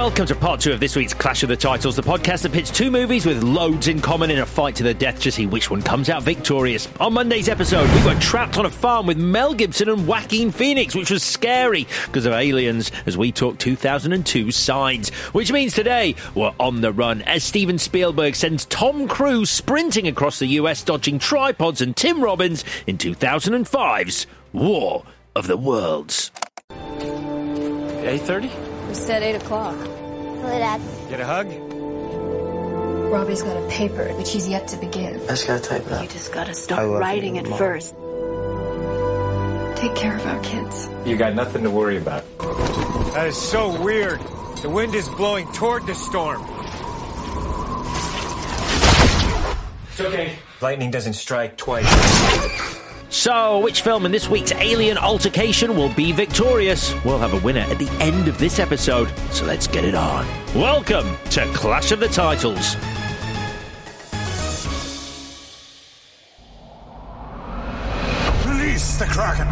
welcome to part two of this week's Clash of the Titles, the podcast that pits two movies with loads in common in a fight to the death to see which one comes out victorious. On Monday's episode, we were trapped on a farm with Mel Gibson and Joaquin Phoenix, which was scary because of aliens as we talk 2002 signs. Which means today we're on the run as Steven Spielberg sends Tom Cruise sprinting across the US dodging tripods and Tim Robbins in 2005's War of the Worlds. 8.30? We said 8 o'clock. Hello, Dad. Get a hug? Robbie's got a paper, which he's yet to begin. I just gotta type it up. You just gotta start writing it first. Take care of our kids. You got nothing to worry about. That is so weird. The wind is blowing toward the storm. It's okay. Lightning doesn't strike twice. So, which film in this week's Alien Altercation will be victorious? We'll have a winner at the end of this episode, so let's get it on. Welcome to Clash of the Titles. Release the Kraken.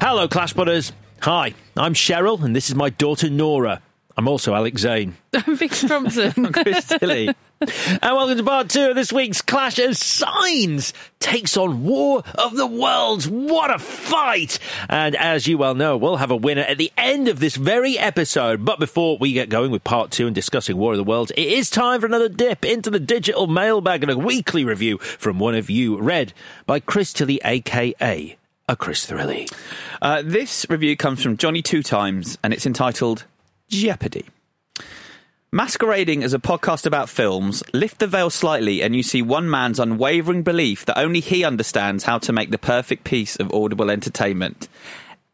Hello, Clash Butters. Hi, I'm Cheryl, and this is my daughter Nora. I'm also Alex Zane. I'm Vic Thompson. I'm Chris Tilly. and welcome to part two of this week's Clash of Signs takes on War of the Worlds. What a fight! And as you well know, we'll have a winner at the end of this very episode. But before we get going with part two and discussing War of the Worlds, it is time for another dip into the digital mailbag and a weekly review from one of you, read by Chris Tilly, aka a Chris Thrilly. Uh, this review comes from Johnny Two Times, and it's entitled Jeopardy. Masquerading as a podcast about films, lift the veil slightly and you see one man's unwavering belief that only he understands how to make the perfect piece of audible entertainment.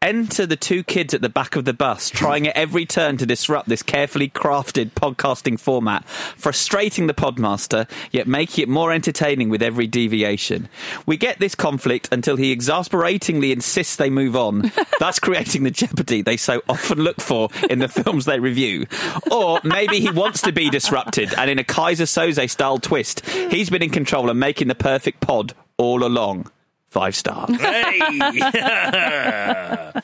Enter the two kids at the back of the bus, trying at every turn to disrupt this carefully crafted podcasting format, frustrating the podmaster, yet making it more entertaining with every deviation. We get this conflict until he exasperatingly insists they move on, thus creating the jeopardy they so often look for in the films they review. Or maybe he wants to be disrupted, and in a Keyser Söze style twist, he's been in control and making the perfect pod all along. Five stars. Hey!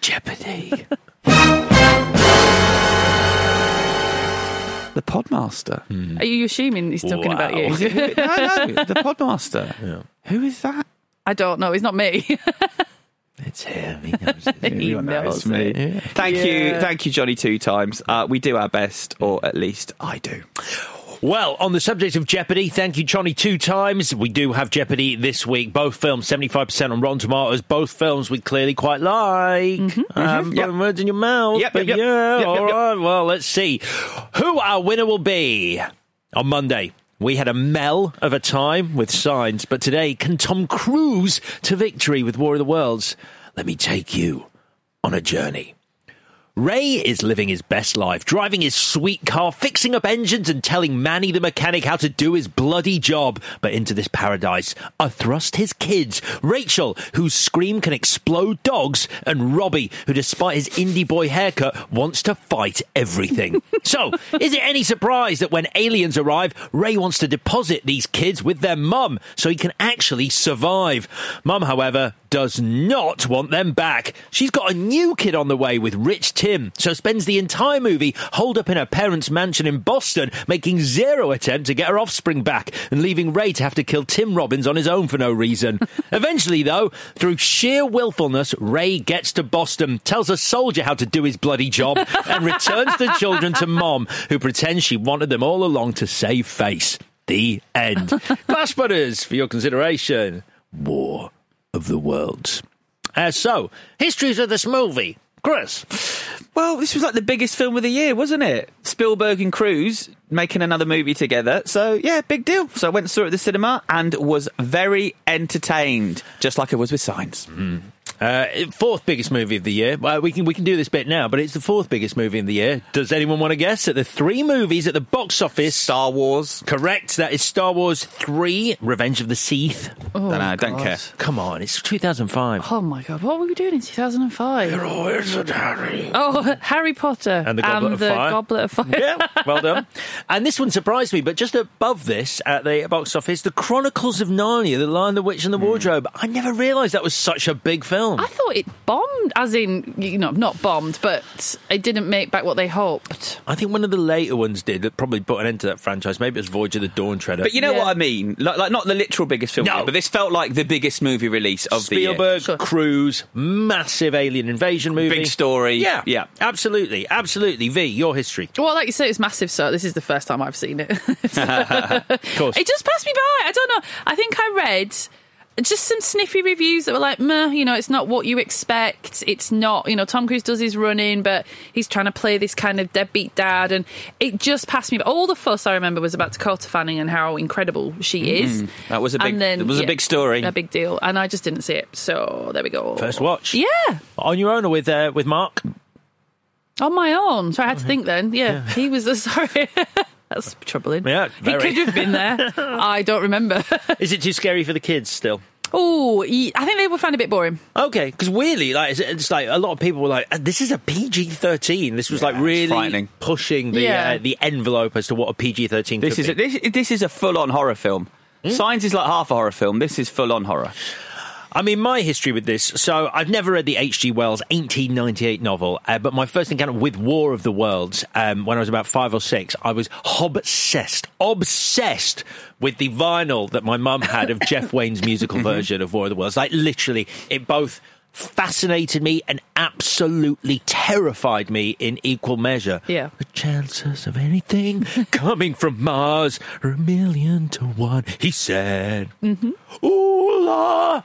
Jeopardy. The Podmaster. Are you assuming he's talking about you? no, no, the Podmaster. Who is that? I don't know. It's not me. It's him. He knows it. He knows It's me. it. Thank you, Yeah. thank you, Johnny. Two times. Uh, we do our best, or at least I do. Well, on the subject of Jeopardy, thank you, Johnny, two times. We do have Jeopardy this week. Both films, 75% on Rotten Tomatoes. Both films we clearly quite like. Um, Yep. putting words in your mouth. Yep, but yep, yeah, all yep. Well, let's see who our winner will be on Monday. We had a Mel of a time with signs, but today, can Tom Cruise to victory with War of the Worlds? Let me take you on a journey. Ray is living his best life, driving his sweet car, fixing up engines, and telling Manny the mechanic how to do his bloody job. But into this paradise are thrust his kids Rachel, whose scream can explode dogs, and Robbie, who, despite his indie boy haircut, wants to fight everything. so, is it any surprise that when aliens arrive, Ray wants to deposit these kids with their mum so he can actually survive? Mum, however, does not want them back. She's got a new kid on the way with Rich Tim, so spends the entire movie holed up in her parents' mansion in Boston, making zero attempt to get her offspring back, and leaving Ray to have to kill Tim Robbins on his own for no reason. Eventually, though, through sheer willfulness, Ray gets to Boston, tells a soldier how to do his bloody job, and returns the children to Mom, who pretends she wanted them all along to save face. The end. Clash Butters, for your consideration. War of the Worlds. Uh, so, histories of this movie. Chris. Well, this was like the biggest film of the year, wasn't it? Spielberg and Cruise making another movie together. So, yeah, big deal. So I went and saw it at the cinema and was very entertained, just like it was with Signs. Uh, fourth biggest movie of the year. Well, we can we can do this bit now, but it's the fourth biggest movie of the year. Does anyone want to guess at the three movies at the box office? Star Wars. Correct. That is Star Wars Three: Revenge of the Sith. don't know, don't care. Come on, it's 2005. Oh my god, what were we doing in 2005? Oh, Harry Potter And the Goblet of Fire. Goblet of Fire. yeah, well done. And this one surprised me, but just above this at the box office, The Chronicles of Narnia, The Lion, the Witch, and the Wardrobe. I never realised that was such a big film. I thought it bombed, as in, you know, not bombed, but it didn't make back what they hoped. I think one of the later ones did that probably put an end to that franchise. Maybe it was Voyage of the Dawn Treader. But you know Yeah. what I mean? Like, like not the literal biggest film, No. year, but this felt like the biggest movie release of the Spielberg, Sure. Cruise, massive alien invasion movie. Big story. Yeah, Yeah. absolutely, absolutely. V, your history. Well, like you say, it's massive, so this is the first time I've seen it. Of course. It just passed me by. I don't know. I think I read just some sniffy reviews that were like, meh, you know, it's not what you expect. It's not, you know, Tom Cruise does his running, but he's trying to play this kind of deadbeat dad. And it just passed me by. All the fuss I remember was about Dakota Fanning and how incredible she is. Mm, That was a big- And then, it was a big story. A big deal. And I just didn't see it. So there we go. First watch. Yeah. On your own or with uh, with Mark? On my own. So I had to Mm-hmm. think then. Yeah. He was, sorry. That's troubling. Yeah, He could have been there. I don't remember. Is it too scary for the kids still? Oh, I think they would find it a bit boring. Okay, because weirdly, like it's, it's like a lot of people were like, "Uh, "This is a PG thirteen. This was like really pushing the Yeah. uh, the envelope as to what a PG thirteen. This is a, this, this is a full on horror film. Hmm? Signs is like half a horror film. This is full on horror. I mean, my history with this. So I've never read the H.G. Wells 1898 novel, uh, but my first encounter with War of the Worlds, um, when I was about five or six, I was obsessed, obsessed with the vinyl that my mum had of Jeff Wayne's musical version of War of the Worlds. Like literally, it both fascinated me and absolutely terrified me in equal measure. Yeah. The chances of anything coming from Mars are a million to one, he said. Mm-hmm. Ooh la!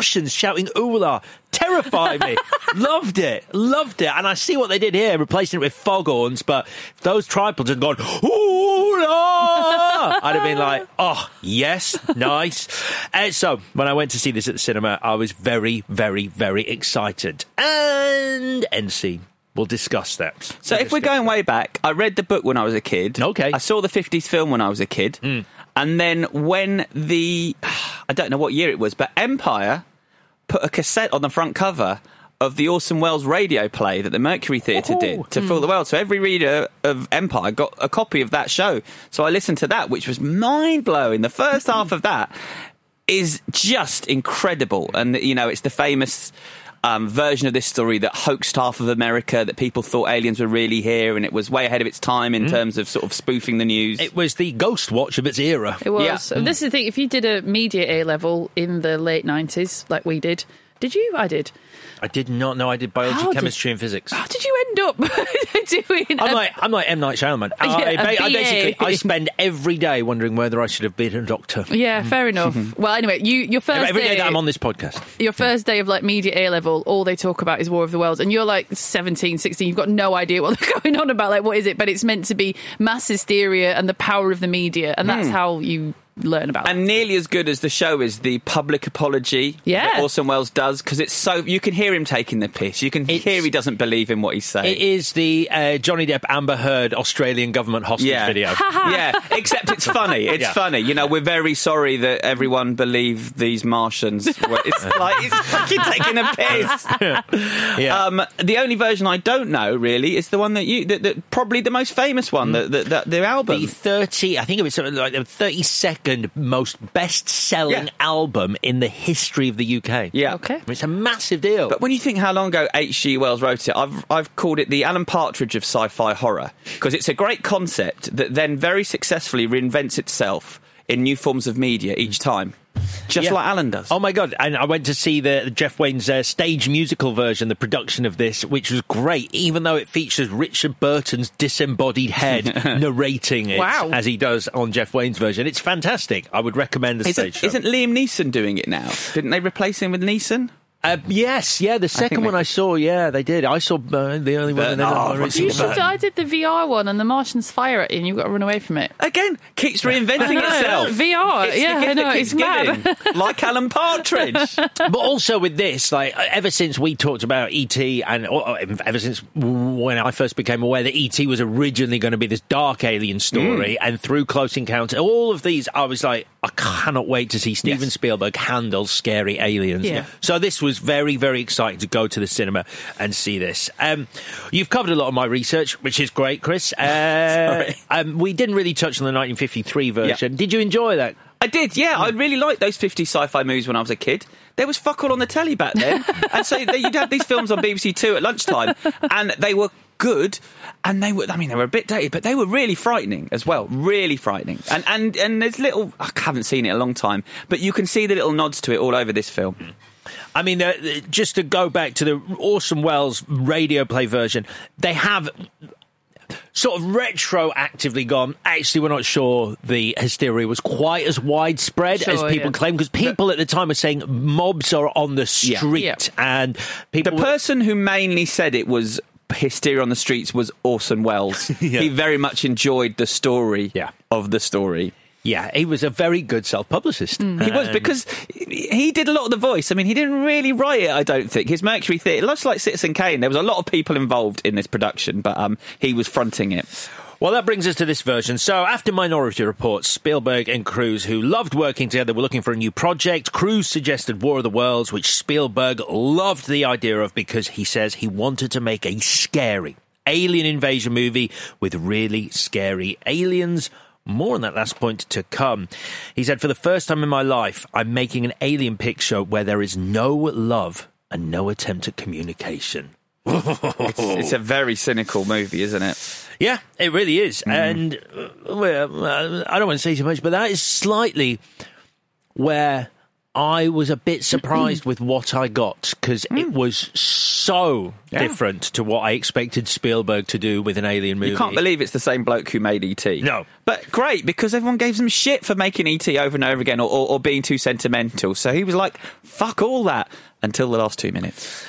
Martians shouting "Oola" terrified me. loved it, loved it, and I see what they did here, replacing it with foghorns. But if those tripods had gone "Oola," I'd have been like, "Oh, yes, nice." and uh, so when I went to see this at the cinema, I was very, very, very excited. And end scene. We'll discuss that. So We'll if we're going way back, I read the book when I was a kid. Okay. I saw the 50s film when I was a kid. Hmm. And then when the, I don't know what year it was, but Empire put a cassette on the front cover of the Orson Welles radio play that the Mercury Theatre did to hmm. fill the world. So every reader of Empire got a copy of that show. So I listened to that, which was mind blowing. The first half of that is just incredible. And, you know, it's the famous um, version of this story that hoaxed half of America, that people thought aliens were really here, and it was way ahead of its time in terms of sort of spoofing the news. It was the Ghostwatch of its era. It was. Yeah. So This is the thing. If you did a media A level in the late nineties, like we did, did you? I did. I did not know I did biology, How did- chemistry, and physics. How did you end up doing? I'm a- like I'm like M Night Shyamalan. I, Yeah, a ba- I basically I spend every day wondering whether I should have been a doctor. yeah, fair mm-hmm. enough. Mm-hmm. well, anyway, you your first Every day, day that I'm on this podcast. your first day of like media A level, all they talk about is War of the Worlds, and you're like 17, 16, you've got no idea what they're going on about. Like, what is it? But it's meant to be mass hysteria and the power of the media, and that's hmm. how you learn about. and nearly as good as the show is the public apology Yeah. that Orson Welles does because it's so you can hear him taking the piss. You can It's- hear he doesn't believe in what he's saying. It is the uh, Johnny Depp Amber Heard Australian government hostage yeah. video. yeah, except it's funny. It's Yeah. funny. You know, we're very sorry that everyone believed these Martians. Were, it's like it's fucking taking a piss. Yeah. Um, the only version I don't know really is the one that you, that, that probably the most famous one, that the, the, the album. the 30, I think it was something like the 32nd most best selling Yeah. album in the history of the UK. yeah. okay. It's a massive deal. But when you think how long ago H.G. Wells wrote it, I've I've called it the Alan Partridge of sci-fi horror because it's a great concept that then very successfully reinvents itself in new forms of media each time, just Yeah. like Alan does. Oh my god! And I went to see the Jeff Wayne's uh, stage musical version, the production of this, which was great. Even though it features Richard Burton's disembodied head narrating it Wow. as he does on Jeff Wayne's version, it's fantastic. I would recommend the stage Isn't, show. isn't Liam Neeson doing it now? Didn't they replace him with Neeson? Uh, yes, yeah, the second think one they- I saw, yeah, they did. I saw uh, the only one. and then Oh, I Richard You should. I did the VR one, and the Martians fire at you, and you've got to run away from it. Again, keeps reinventing I itself. VR, It's the yeah, I know, it's mad. giving, like Alan Partridge. but also with this, like ever since we talked about ET, and or, ever since when I first became aware that ET was originally going to be this dark alien story, and through Close Encounter, all of these, I was like, I cannot wait to see Steven Yes. Spielberg handle scary aliens. Yeah. So this was very, very excited to go to the cinema and see this. Um, you've covered a lot of my research, which is great, Chris. Uh, um, we didn't really touch on the 1953 version. Did you enjoy that? I did, yeah. I really liked those 50 sci-fi movies when I was a kid. There was fuck all on the telly back then. and so they, you'd have these films on BBC Two at lunchtime, and they were good, and they were, I mean, they were a bit dated, but they were really frightening as well. Really frightening. And, and, and there's little, I haven't seen it in a long time, but you can see the little nods to it all over this film. I mean, uh, just to go back to the Orson Welles radio play version, they have sort of retroactively gone. Actually, we're not sure the hysteria was quite as widespread as people yeah. claim because people at the time were saying mobs are on the street Yeah. and The were- person who mainly said it was hysteria on the streets was Orson Welles. Yeah. He very much enjoyed the story Yeah. of the story. Yeah, he was a very good self-publicist. He was because he did a lot of the voice. I mean, he didn't really write it. I don't think his Mercury Theatre, much like Citizen Kane, there was a lot of people involved in this production, but um, he was fronting it. Well, that brings us to this version. So, after Minority Report, Spielberg and Cruise, who loved working together, were looking for a new project. Cruise suggested War of the Worlds, which Spielberg loved the idea of because he says he wanted to make a scary alien invasion movie with really scary aliens. More on that last point to come. He said, For the first time in my life, I'm making an alien picture where there is no love and no attempt at communication. It's, it's a very cynical movie, isn't it? Yeah, it really is. And uh, well, uh, I don't want to say too much, but that is slightly where I was a bit surprised with what I got because it hmm. was so Yeah. different to what I expected Spielberg to do with an alien movie. You can't believe it's the same bloke who made ET. No. But great, because everyone gave him shit for making ET over and over again or, or, or being too sentimental. So he was like, fuck all that until the last two minutes.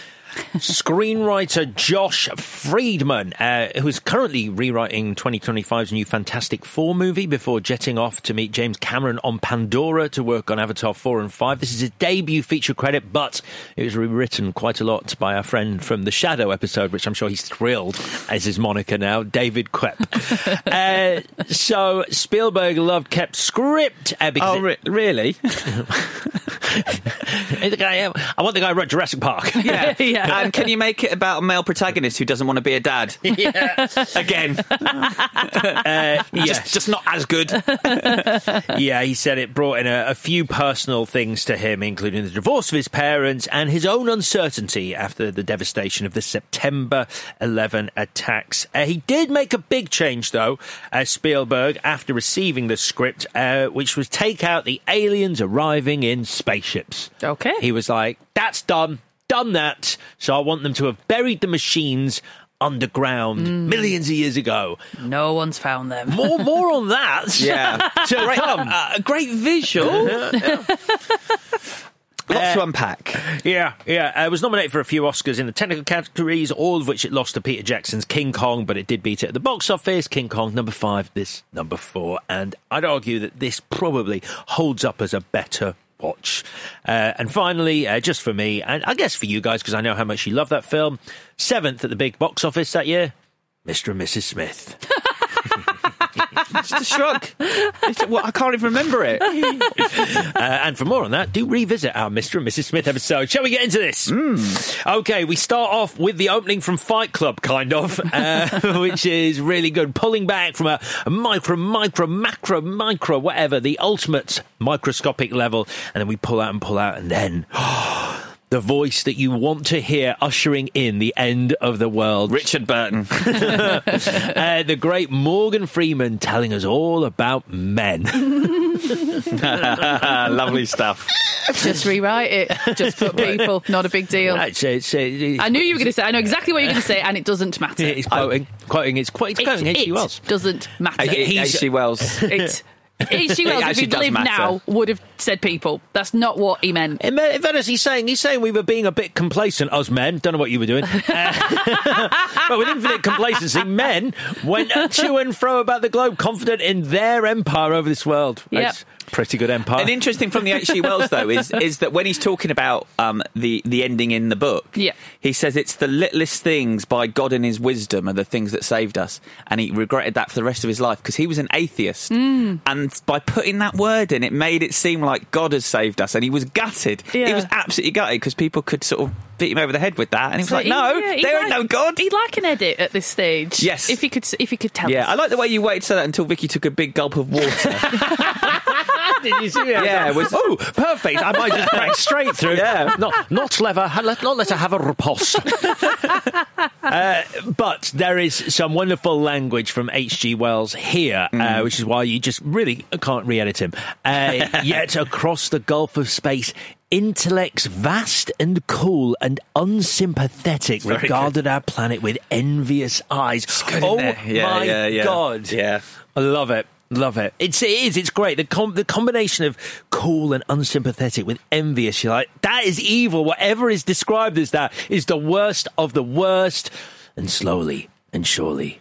Screenwriter Josh Friedman, uh, who is currently rewriting 2025's new Fantastic Four movie before jetting off to meet James Cameron on Pandora to work on Avatar 4 and 5. This is his debut feature credit, but it was rewritten quite a lot by our friend from the Shadow episode, which I'm sure he's thrilled as his moniker now, David Koepp. uh, so Spielberg loved Koepp's script uh, Oh, it- really? I want the guy who wrote Jurassic Park. yeah. Yeah. And can you make it about a male protagonist who doesn't want to be a dad? yeah. Again. Uh, yes. just, just not as good. yeah, he said it brought in a, a few personal things to him, including the divorce of his parents and his own uncertainty after the devastation of the September 11 attacks. Uh, he did make a big change, though, as Spielberg, after receiving the script, uh, which was take out the aliens arriving in spaceships. Okay. He was like, that's done, done that. So I want them to have buried the machines underground millions of years ago. No one's found them. More, more on that. Yeah. To come. Uh, a great visual. Lots to unpack. Yeah, yeah. Uh, it was nominated for a few Oscars in the technical categories, all of which it lost to Peter Jackson's King Kong, but it did beat it at the box office. King Kong number five, this number four. And I'd argue that this probably holds up as a better watch. Uh, and finally, uh, just for me, and I guess for you guys, because I know how much you love that film, seventh at the big box office that year, Mr. and Mrs. Smith. Just a shrug. Well, I can't even remember it. Uh, and for more on that, do revisit our Mr. and Mrs. Smith episode. Shall we get into this? Okay, we start off with the opening from Fight Club, kind of, uh, which is really good. Pulling back from a, a micro, micro, macro, micro, whatever, the ultimate microscopic level. And then we pull out and pull out, and then. the voice that you want to hear ushering in the end of the world. Richard Burton. Uh, the great Morgan Freeman telling us all about men. Lovely stuff. Just rewrite it. Just put people. Not a big deal. It's, it's, it's, I knew you were going to say. I know exactly what you're going to say, and it doesn't matter. it's quoting, quoting, it's, quite, it's It- quoting H.G. it Wells. doesn't matter. He's- H.G. Wells. It. H.G. Wells, if he'd lived matter. now, would have said people. That's not what he meant. In fairness, he's saying he's saying we were being a bit complacent, us men. Don't know what you were doing, Uh, but with infinite complacency, men went to and fro about the globe, confident in their empire over this world. Yep. It's pretty good empire. An interesting from the H.G. Wells though is is that when he's talking about um, the the ending in the book, Yeah. he says it's the littlest things by God in His wisdom are the things that saved us, and he regretted that for the rest of his life because he was an atheist, Hmm. and by putting that word in, it made it seem like God has saved us, and he was gutted. He was absolutely gutted because people could sort of beat him over the head with that, and he was So like, he- "No, yeah, he'd there ain't like- no God." He'd like an edit at this stage. Yes. If he could, if he could tell Yeah, us. I like the way you waited to that until Vicky took a big gulp of water. Did you see that? Yeah, it was- oh perfect. I might just crack straight through. Yeah. not not clever. ha- let- Not let her have a riposte. uh, but there is some wonderful language from H.G. Wells here, uh, which is why you just really can't re-edit him. Uh, yet across the gulf of space. Intellects vast and cool and unsympathetic very regarded our planet with envious eyes. good oh. Yeah, my yeah, yeah. god! Yeah. I love it. Love it. It's it is. It's great. The com- the combination of cool and unsympathetic with envious. You're like that is evil. Whatever is described as that is the worst of the worst. And slowly and surely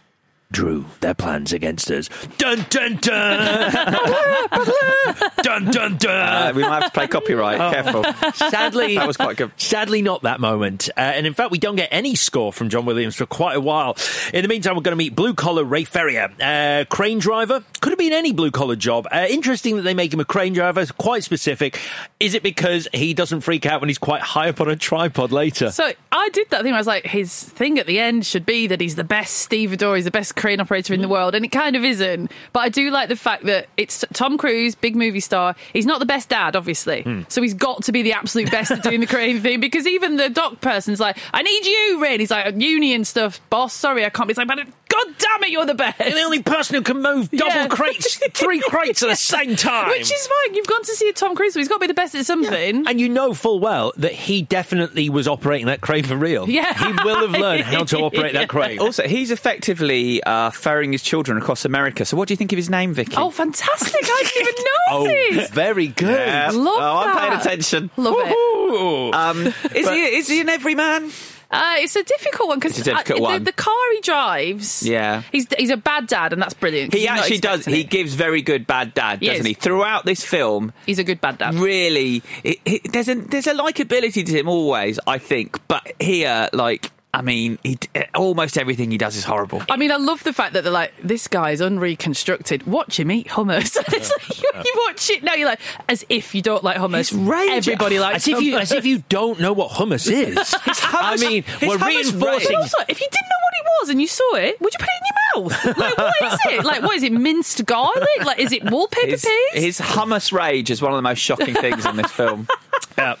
drew their plans against us. Dun dun dun. dun dun Uh, dun. we might have to play copyright. Careful. Sadly, That was quite good. Sadly, not that moment. Uh, and in fact, we don't get any score from John Williams for quite a while. In the meantime, we're going to meet blue collar Ray Ferrier, uh, crane driver. Could have been any blue collar job. Uh, interesting that they make him a crane driver. It's quite specific. Is it because he doesn't freak out when he's quite high up on a tripod later? So I did that thing. I was like, his thing at the end should be that he's the best stevedore, he's the best crane operator in the world, and it kind of isn't. But I do like the fact that it's Tom Cruise, big movie star. He's not the best dad, obviously, hmm. so he's got to be the absolute best at doing the crane thing. Because even the dock person's like, "I need you, Ray." And he's like, "Union stuff, boss. Sorry, I can't." He's like, "But God damn it, you're the best." You're the only person who can move double Yeah. crates, three crates at the same time. Which is fine. You've gone to see a Tom Cruise, so he's got to be the best at something. And you know full well that he definitely was operating that crane for real. Yeah. He will have learned how to operate that crane. Also, he's effectively uh, ferrying his children across America. So, what do you think of his name, Vicky? Oh, fantastic! I didn't even Oh, notice. very good. Yeah. Love oh, I'm paying attention. Love it. Ooh. Um, is he is he an everyman? Uh, it's a difficult one because It's a difficult one. the, the car he drives. Yeah. he's he's a bad dad, and that's brilliant. He actually does. expecting He gives very good bad dad, He doesn't is. he? Throughout this film, He's a good bad dad. really, it, it, there's a there's a likability to him always. I think, but here, like, I mean, he, eh, almost everything he does is horrible. I mean, I love the fact that they're like, this guy's unreconstructed. Watch him eat hummus. it's like, you, you watch it now, you're like, as if you don't like hummus. It's. Everybody likes as if you hummus. as if you don't know what hummus is. I mean, his we're hummus reinforcing. But also, if you didn't know what it was and you saw it, would you put it in your mouth? Like, what is it? Like, what is it? Minced garlic? Like, is it wallpaper His, paste? his hummus rage is one of the most shocking things in this film. Yeah.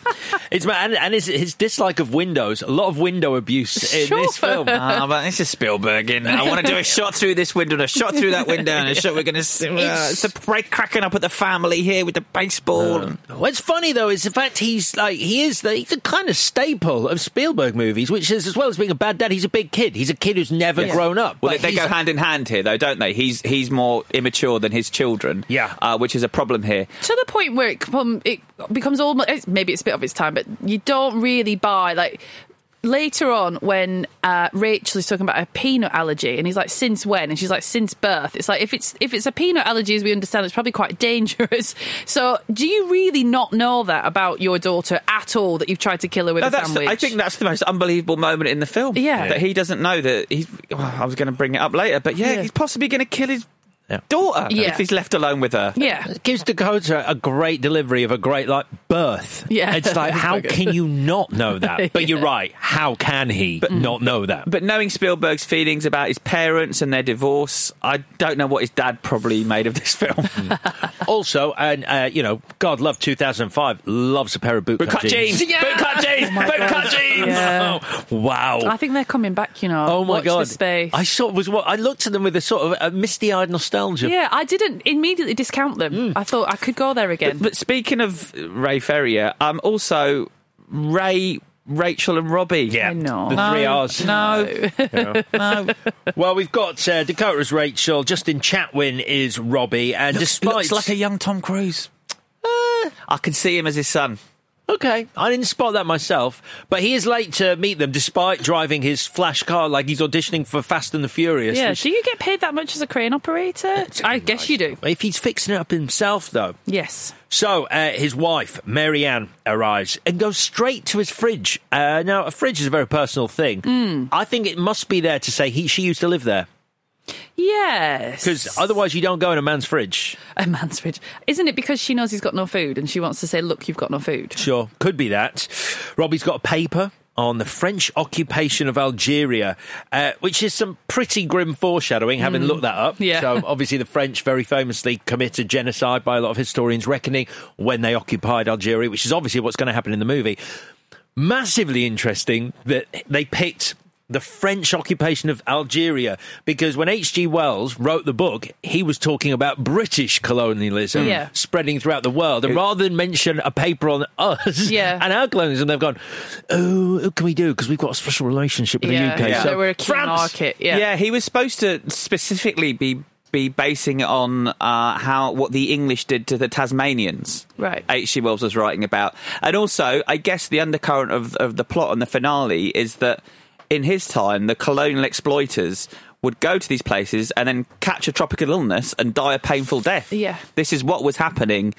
It's and, and his, his dislike of windows. A lot of window abuse in Sure. this film. Ah, but this is Spielberg, and I want to do a shot through this window, and a shot through that window, and a shot. We're going to. Uh, it's the break cracking up at the family here with the baseball. and- What's funny though is the fact he's like he is the he's a kind of staple of Spielberg movies, which is as well as being a bad dad, he's a big kid. He's a kid who's never grown up. Well, they, they go hand in hand here, though, don't they? He's he's more immature than his children. Yeah. uh, which is a problem here. to the point where it, come, it becomes almost maybe it's a bit of its time, but you don't really buy like later on when uh, Rachel is talking about a peanut allergy, and he's like, "Since when?" and she's like, "Since birth." It's like if it's if it's a peanut allergy, as we understand, it's probably quite dangerous. So, do you really not know that about your daughter at all? That you've tried to kill her with No, a that's the- sandwich? I think that's the most unbelievable moment in the film. Yeah. that he doesn't know that he's. well, I was going to bring it up later, but yeah, Yeah. he's possibly going to kill his daughter Yeah. if he's left alone with her. Yeah. It gives Dakota a great delivery of a great like birth. Yeah. it's like how can you not know that? But you're right. How can he but not know that? But knowing Spielberg's feelings about his parents and their divorce, I don't know what his dad probably made of this film. also, and uh, you know, God love 2005 loves a pair of bootcut Bootcut jeans, Yeah. bootcut jeans, bootcut jeans. Yeah. Oh, wow. I think they're coming back, you know. Oh my Watch god! This space. I sort of was what I looked at them with a sort of a misty-eyed nostalgia. Yeah, I didn't immediately discount them. Hmm. I thought I could go there again. But speaking of Ray Ferrier, um, also Ray, Rachel, and Robbie. Yeah, I know. the three R's. No, no. Well, we've got uh, Dakota's Rachel, Justin Chatwin is Robbie, and despite Looks like a young Tom Cruise. I can see him as his son. Okay, I didn't spot that myself, but he is late to meet them despite driving his flash car like he's auditioning for Fast and the Furious. yeah, do you get paid that much as a crane operator? I guess you do. if he's fixing it up himself, though. Yes. So uh, his wife, Marianne, arrives and goes straight to his fridge. Uh, now, a fridge is a very personal thing. Hmm. I think it must be there to say he she used to live there Yes. because otherwise you don't go in a man's fridge. a man's fridge. Isn't it because she knows he's got no food and she wants to say, "Look, you've got no food." Sure, could be that. Robbie's got a paper on the French occupation of Algeria, uh, which is some pretty grim foreshadowing, having looked that up. Mm. Yeah. So, obviously, the French very famously committed genocide by a lot of historians reckoning when they occupied Algeria, which is obviously what's going to happen in the movie. Massively interesting that they picked the French occupation of Algeria because when H.G. Wells wrote the book, he was talking about British colonialism Yeah. spreading throughout the world. And rather than mention a paper on us Yeah. and our colonialism, they've gone, oh, what can we do? Because we've got a special relationship with yeah, the UK. yeah. So they were a key France, market. Yeah. Yeah, he was supposed to specifically be be basing it on uh, how what the English did to the Tasmanians. Right. H.G. Wells was writing about, and also I guess the undercurrent of of the plot and the finale is that in his time the colonial exploiters would go to these places and then catch a tropical illness and die a painful death. Yeah. this is what was happening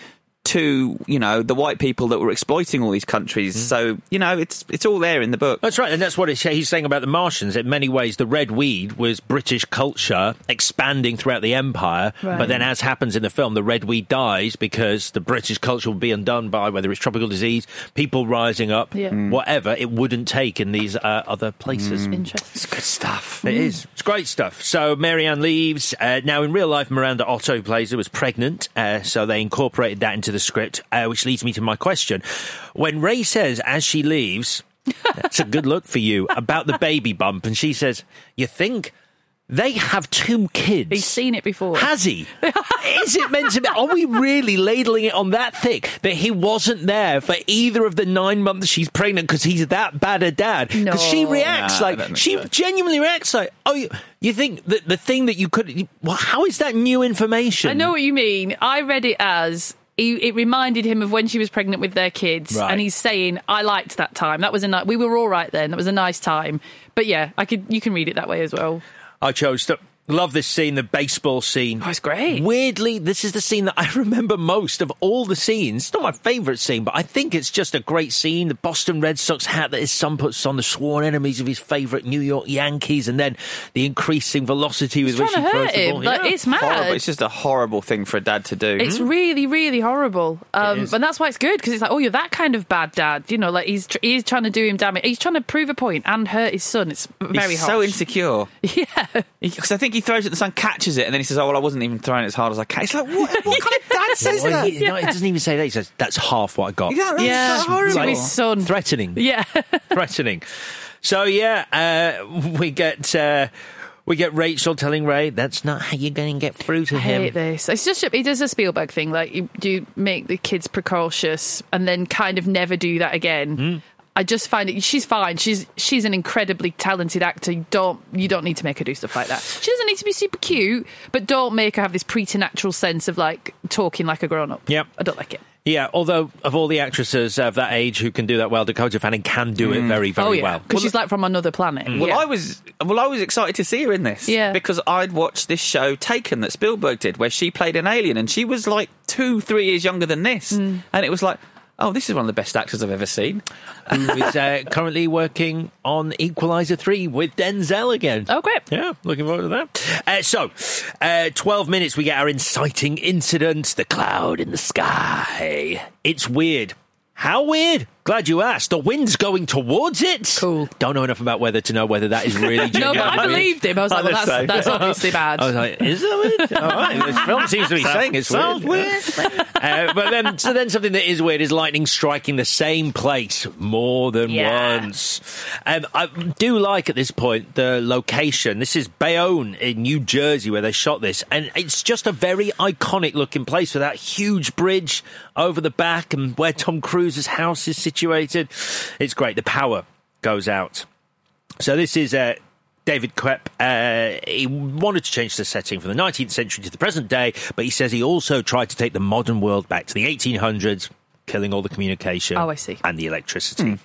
to you know the white people that were exploiting all these countries. So you know it's it's all there in the book. That's right, and that's what he's saying about the Martians. In many ways, the red weed was British culture expanding throughout the empire. Right. But then, as happens in the film, the red weed dies because the British culture will be undone by whether it's tropical disease, people rising up, Yeah. Mm. whatever. It wouldn't take in these uh, other places. Interesting. It's good stuff. It is. It's great stuff. So Marianne leaves. Uh, now, in real life, Miranda Otto who plays her was pregnant, uh, so they incorporated that into the script, uh, which leads me to my question. When Ray says, as she leaves, that's a good look for you, about the baby bump, and she says, you think they have two kids? He's seen it before. Has he? Is it meant to be? Are we really ladling it on that thick that he wasn't there for either of the nine months she's pregnant because he's that bad a dad? Because she reacts Nah, like she so. genuinely reacts like, oh, you, you think that the thing that you could? Well, how is that new information? I know what you mean. I read it as he, it reminded him of when she was pregnant with their kids, Right. and he's saying, "I liked that time. That was a ni- we were all right then. That was a nice time." But yeah, I could you can read it that way as well. I chose to love this scene, the baseball scene. Oh, it's great. Weirdly, this is the scene that I remember most of all the scenes. It's not my favourite scene, but I think it's just a great scene. The Boston Red Sox hat that his son puts on, the sworn enemies of his favourite New York Yankees, and then the increasing velocity with It's which he to throws hurt the him. ball. Like, Yeah. it's mad. Horrible. It's just a horrible thing for a dad to do. It's really, really horrible. Um, is. and that's why it's good because it's like, oh, you're that kind of bad dad. You know, like he's tr- he's trying to do him damage. He's trying to prove a point and hurt his son. It's very He's harsh. so insecure. Yeah. Because I think he throws it, the son catches it, and then he says, "Oh well, I wasn't even throwing it as hard as I can." It's like, what, what kind of dad says Well, that? he- no, it doesn't even say that. He says, that's half what I got. Yeah, that's Yeah. so horrible. To his son. Threatening. Yeah. threatening. So yeah, uh, we get uh, we get Rachel telling Ray that's not how you're going to get through to I him. hate this. It's just he does a Spielberg thing. Like you do make the kids precocious and then kind of never do that again. Hmm. I just find it. She's fine. She's she's an incredibly talented actor. You don't you don't need to make her do stuff like that. She doesn't need to be super cute, but don't make her have this preternatural sense of like talking like a grown up. Yep. I don't like it. Yeah, although of all the actresses of that age who can do that well, Dakota Fanning can do it very, very oh yeah, well. because she's like from another planet. Well, yeah. I was well, I was excited to see her in this. Yeah. because I'd watched this show Taken that Spielberg did, where she played an alien, and she was like two, three years younger than this, Mm. and it was like. Oh, this is one of the best actors I've ever seen. who is uh, currently working on Equalizer 3 with Denzel again. Oh, great. Yeah, looking forward to that. Uh, so, uh, 12 minutes, we get our inciting incident the cloud in the sky. It's weird. How weird? Glad you asked. The wind's going towards it. Cool. Don't know enough about weather to know whether that is really No, but I believed him. I was like, well, that's, that's obviously bad. I was like, is that weird? All right, this film seems to be saying it's sounds weird. uh, but then, so then something that is weird is lightning striking the same place more than Yeah. once. Um, I do like at this point the location. This is Bayonne in New Jersey where they shot this, and it's just a very iconic looking place with that huge bridge over the back and where Tom Cruise's house is situated. It's great. The power goes out. So this is uh, David Koepp. Uh, he wanted to change the setting from the 19th century to the present day, but he says he also tried to take the modern world back to the 1800s, killing all the communication Oh, I see. and the electricity.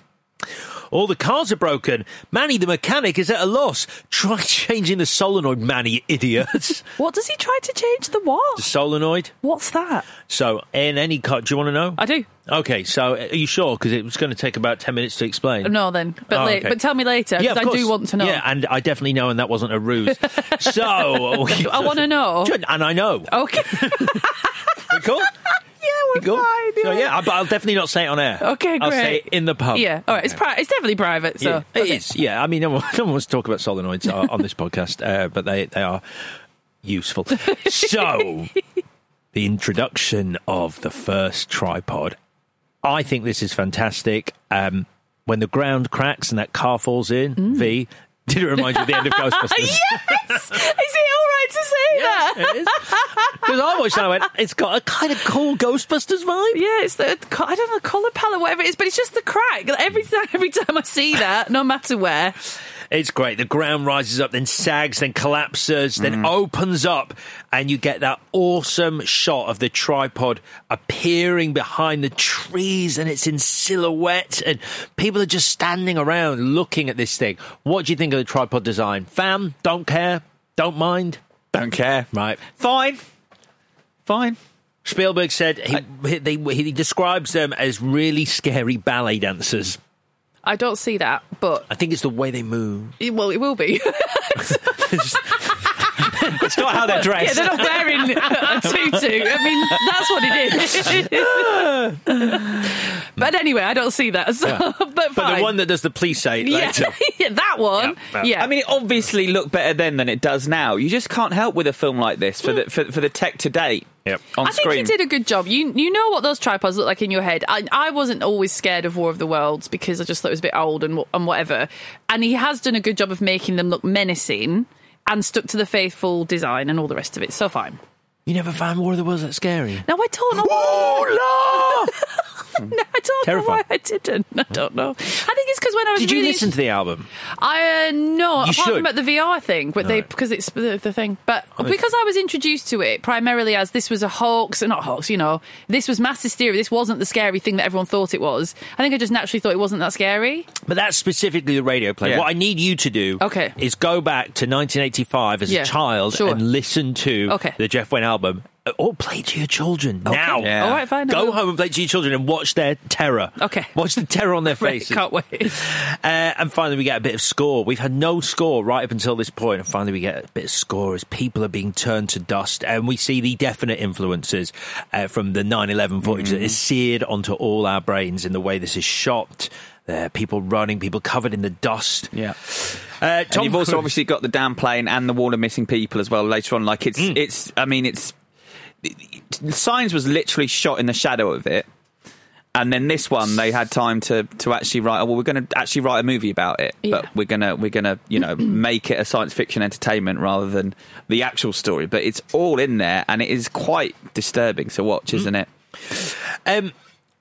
All the cars are broken. Manny the mechanic is at a loss. Try changing the solenoid, Manny, idiot. What does he try to change the what? the solenoid. What's that? So, in any car, do you want to know? I do. Okay, so are you sure? Because it was going to take about 10 minutes to explain. No, then. But, Oh, okay. but tell me later, Yeah, I do want to know. Yeah, and I definitely know, and that wasn't a ruse. so I want to know. And I know. Okay. Cool. Yeah, we're fine. So yeah. yeah, but I'll definitely not say it on air. Okay, I'll say great. it in the pub. Yeah, all right. It's pri- it's definitely private. So Yeah, it okay. is. Yeah, I mean, no one, no one wants to talk about solenoids uh, on this podcast, uh, but they they are useful. So, the introduction of the first tripod. I think this is fantastic. Um, when the ground cracks and that car falls in, Mm. V. Did it remind you of the end of Ghostbusters? yes. Is it all right to say that? it is. Because I watched that I went, it's got a kind of cool Ghostbusters vibe. Yeah, it's the I don't know color palette, whatever it is, but it's just the crack. Every time, every time I see that, no matter where, It's great. The ground rises up, then sags, then collapses, then mm. opens up, and you get that awesome shot of the tripod appearing behind the trees, and it's in silhouette, and people are just standing around looking at this thing. What do you think of the tripod design? Fam, don't care, don't mind. Don't care. Right. Fine. Fine. Spielberg said he, he, they, he describes them as really scary ballet dancers. I don't see that. But I think it's the way they move. well, it will be. It's not how they're dressed. yeah, they're not wearing a tutu. I mean, that's what it is. but anyway, I don't see that. So, but But fine. the one that does the police say yeah, later. yeah, that one. Yeah, Yeah, yeah. I mean, it obviously looked better then than it does now. You just can't help with a film like this for the mm. for, for the tech to date. Yep. On I think screen. he did a good job. You you know what those tripods look like in your head. I, I wasn't always scared of War of the Worlds because I just thought it was a bit old and and whatever. And he has done a good job of making them look menacing and stuck to the faithful design and all the rest of it. So fine. You never found War of the Worlds that scary? No, I don't know. no, I don't Terrifying. know why I didn't. I don't know. I think it's because when I was Did you really listen to the album? I uh, no, You apart should. from at the VR thing, but they Right. because it's the, the thing. But because I was introduced to it primarily as this was a hoax, not hoax, you know, this was mass hysteria. This wasn't the scary thing that everyone thought it was. I think I just naturally thought it wasn't that scary. But that's specifically the radio play. Yeah. What I need you to do Okay. is go back to 1985 as Yeah, a child sure. and listen to Okay. the Jeff Wayne album. Uh, Or play to your children now. Yeah. All right, fine. Go will. home and play to your children and watch their terror. Okay. Watch the terror on their Right, faces. can't wait. Uh, and finally, we get a bit of score. We've had no score right up until this point, and finally, we get a bit of score as people are being turned to dust, and we see the definite influences uh, from the 9/11 footage that is seared onto all our brains in the way this is shot. There, people running, people covered in the dust. Yeah. Uh, And you've also obviously got the downplaying and the wall of missing people as well later on. Like it's Mm. it's I mean it's the Signs was literally shot in the shadow of it. And then this one, they had time to, to actually write. Oh, well, we're going to actually write a movie about it, Yeah. but we're gonna we're gonna you know make it a science fiction entertainment rather than the actual story. But it's all in there, and it is quite disturbing to watch, isn't it? Um,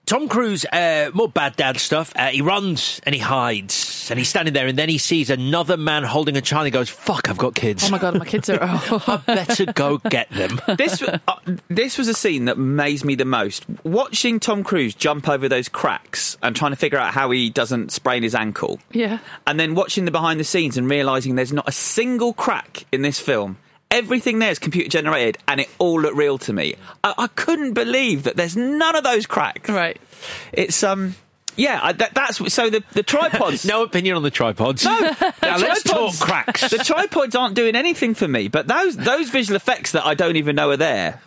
Tom Cruise, uh, more bad dad stuff. Uh, he runs and he hides, and he's standing there, and then he sees another man holding a child. and He goes, "Fuck, I've got kids. Oh my god, my kids are. Oh. I better go get them." this uh, this was a scene that amazed me the most. Watching Tom Cruise jump over those cracks and trying to figure out how he doesn't sprain his ankle. Yeah. And then watching the behind the scenes and realizing there's not a single crack in this film Everything there is computer generated, and it all looked real to me. I, I couldn't believe that there's none of those cracks. Right. It's um, yeah, I, that, that's so the the tripods. No opinion on the tripods. No, now the let's talk tripods- cracks. The tripods aren't doing anything for me, but those those visual effects that I don't even know are there.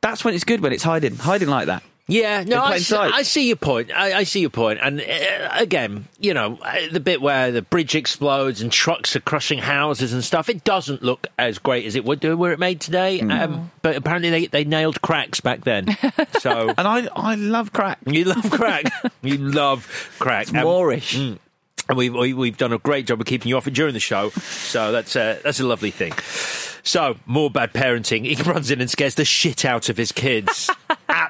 That's when it's good when it's hiding, hiding like that. Yeah, no, I see. I see your point. I, I see your point. And uh, again, you know, uh, the bit where the bridge explodes and trucks are crushing houses and stuff, it doesn't look as great as it would do were it made today. Mm. Um, but apparently they, they nailed cracks back then. So And I I love crack. you love crack. you love crack. It's Um, Moorish. and we've we, we've done a great job of keeping you off it during the show, so that's a, that's a lovely thing. So more bad parenting. He runs in and scares the shit out of his kids,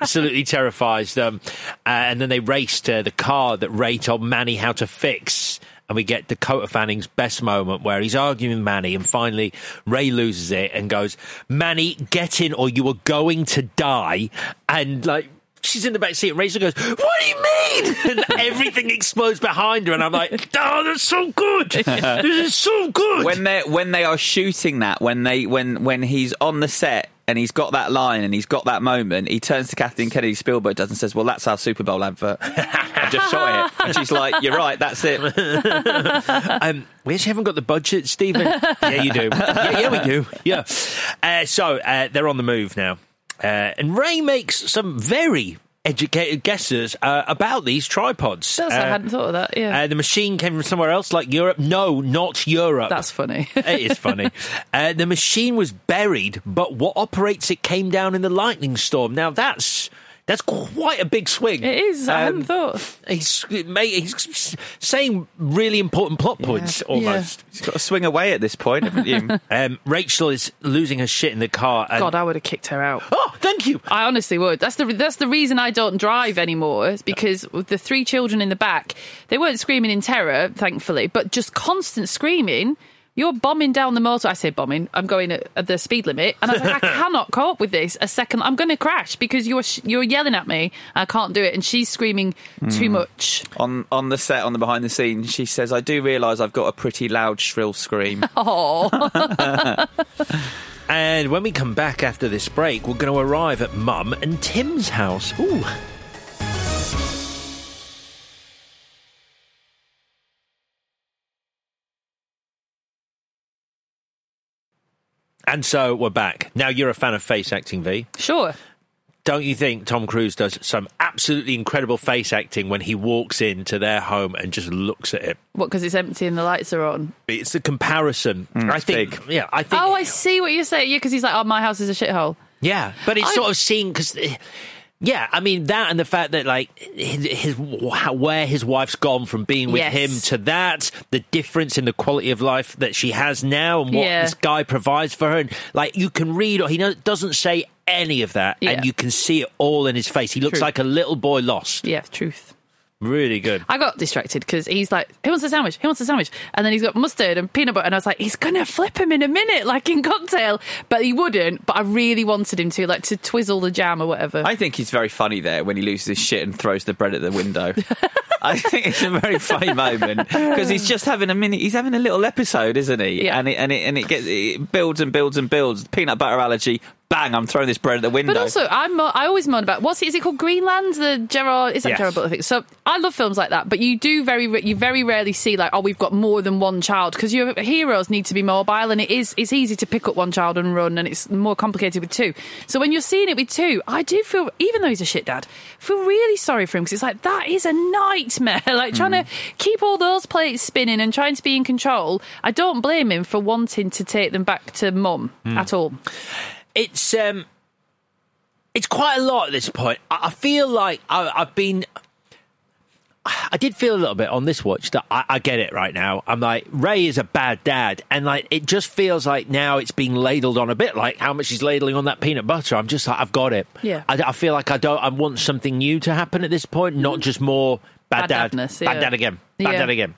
absolutely terrifies them, uh, and then they race to the car that Ray told Manny how to fix. And we get Dakota Fanning's best moment where he's arguing with Manny, and finally Ray loses it and goes, "Manny, get in, or you are going to die." And like she's in the back seat, and Rachel goes, "What do you mean?" And everything explodes behind her, and I'm like, "Oh, that's so good! this is so good." when they when they are shooting that when they when when he's on the set and he's got that line and he's got that moment he turns to Kathleen Kennedy Spielberg does and says well that's our Super Bowl advert I've just shot it and she's like you're right that's it um, we actually haven't got the budget, Steven. yeah, you do. Yeah, yeah, we do. Yeah. Uh, so uh, they're on the move now, uh, and Ray makes some very educated guesses uh, about these tripods. That's, I Uh, hadn't thought of that. Yeah. Uh, the machine came from somewhere else, like Europe. No, not Europe. That's funny. it is funny. Uh, the machine was buried, but what operates it came down in the lightning storm. Now that's that's quite a big swing. it is. I Um, hadn't thought. He's, mate, he's saying really important plot points almost. he's got to swing away at this point haven't you Um, Rachel is losing her shit in the car. And, God, I would have kicked her out. oh, thank you. I honestly would. That's the that's the reason I don't drive anymore. Is because with the three children in the back, they weren't screaming in terror, thankfully, but just constant screaming. You're bombing down the motor. I say bombing. I'm going at, at the speed limit, and I was like, I cannot cope with this. A second, I'm going to crash because you're sh- you're yelling at me. I can't do it, and she's screaming too hmm. much. on on the set on the behind the scenes she says I do realise I've got a pretty loud shrill scream Oh, And when we come back after this break, we're going to arrive at Mum and Tim's house. Ooh. And so we're back. Now you're a fan of face acting, V. sure. Don't you think Tom Cruise does some absolutely incredible face acting when he walks into their home and just looks at it? What? Because it's empty and the lights are on. It's a comparison. Hmm, I it's think. big. Yeah, I think. Oh, I see what you're saying. Yeah, because he's like, oh, my house is a shithole. Yeah, but it's I- sort of seeing because. Eh, Yeah, I mean that, and the fact that like his, his where his wife's gone from being with Yes. him to that, the difference in the quality of life that she has now, and what Yeah. this guy provides for her, and like you can read, or he doesn't say any of that, Yeah. and you can see it all in his face. He looks True. like a little boy lost. Yeah, truth. Really good. I got distracted because he's like, "Who wants a sandwich? Who wants a sandwich?" And then he's got mustard and peanut butter, and I was like, "He's gonna flip him in a minute, like in cocktail." But he wouldn't. But I really wanted him to, like, to twizzle the jam or whatever. I think he's very funny there when he loses his shit and throws the bread at the window. I think it's a very funny moment because he's just having a mini. He's having a little episode, isn't he? Yeah. And it and it and it gets it builds and builds and builds. Peanut butter allergy. Bang! I'm throwing this bread at the window. But also, I'm, I always moan about what's it, is it called Greenland? The Gerard is that Yes. Gerard Butler thing? So I love films like that, but you do very you very rarely see like oh we've got more than one child because your heroes need to be mobile and it is it's easy to pick up one child and run and it's more complicated with two. So when you're seeing it with two, I do feel even though he's a shit dad, feel really sorry for him because it's like that is a nightmare. like trying to mm. keep all those plates spinning and trying to be in control. I don't blame him for wanting to take them back to mum mm. at all. It's um it's quite a lot at this point i, I feel like I, i've been I did feel a little bit on this watch that I, I get it right now. I'm like Ray is a bad dad, and like it just feels like now it's being ladled on a bit like how much he's ladling on that peanut butter. I'm just like I've got it. Yeah. I, I feel like I don't. I want something new to happen at this point, not just more bad, Bad dad, dadness, bad dad again, bad Yeah. dad again.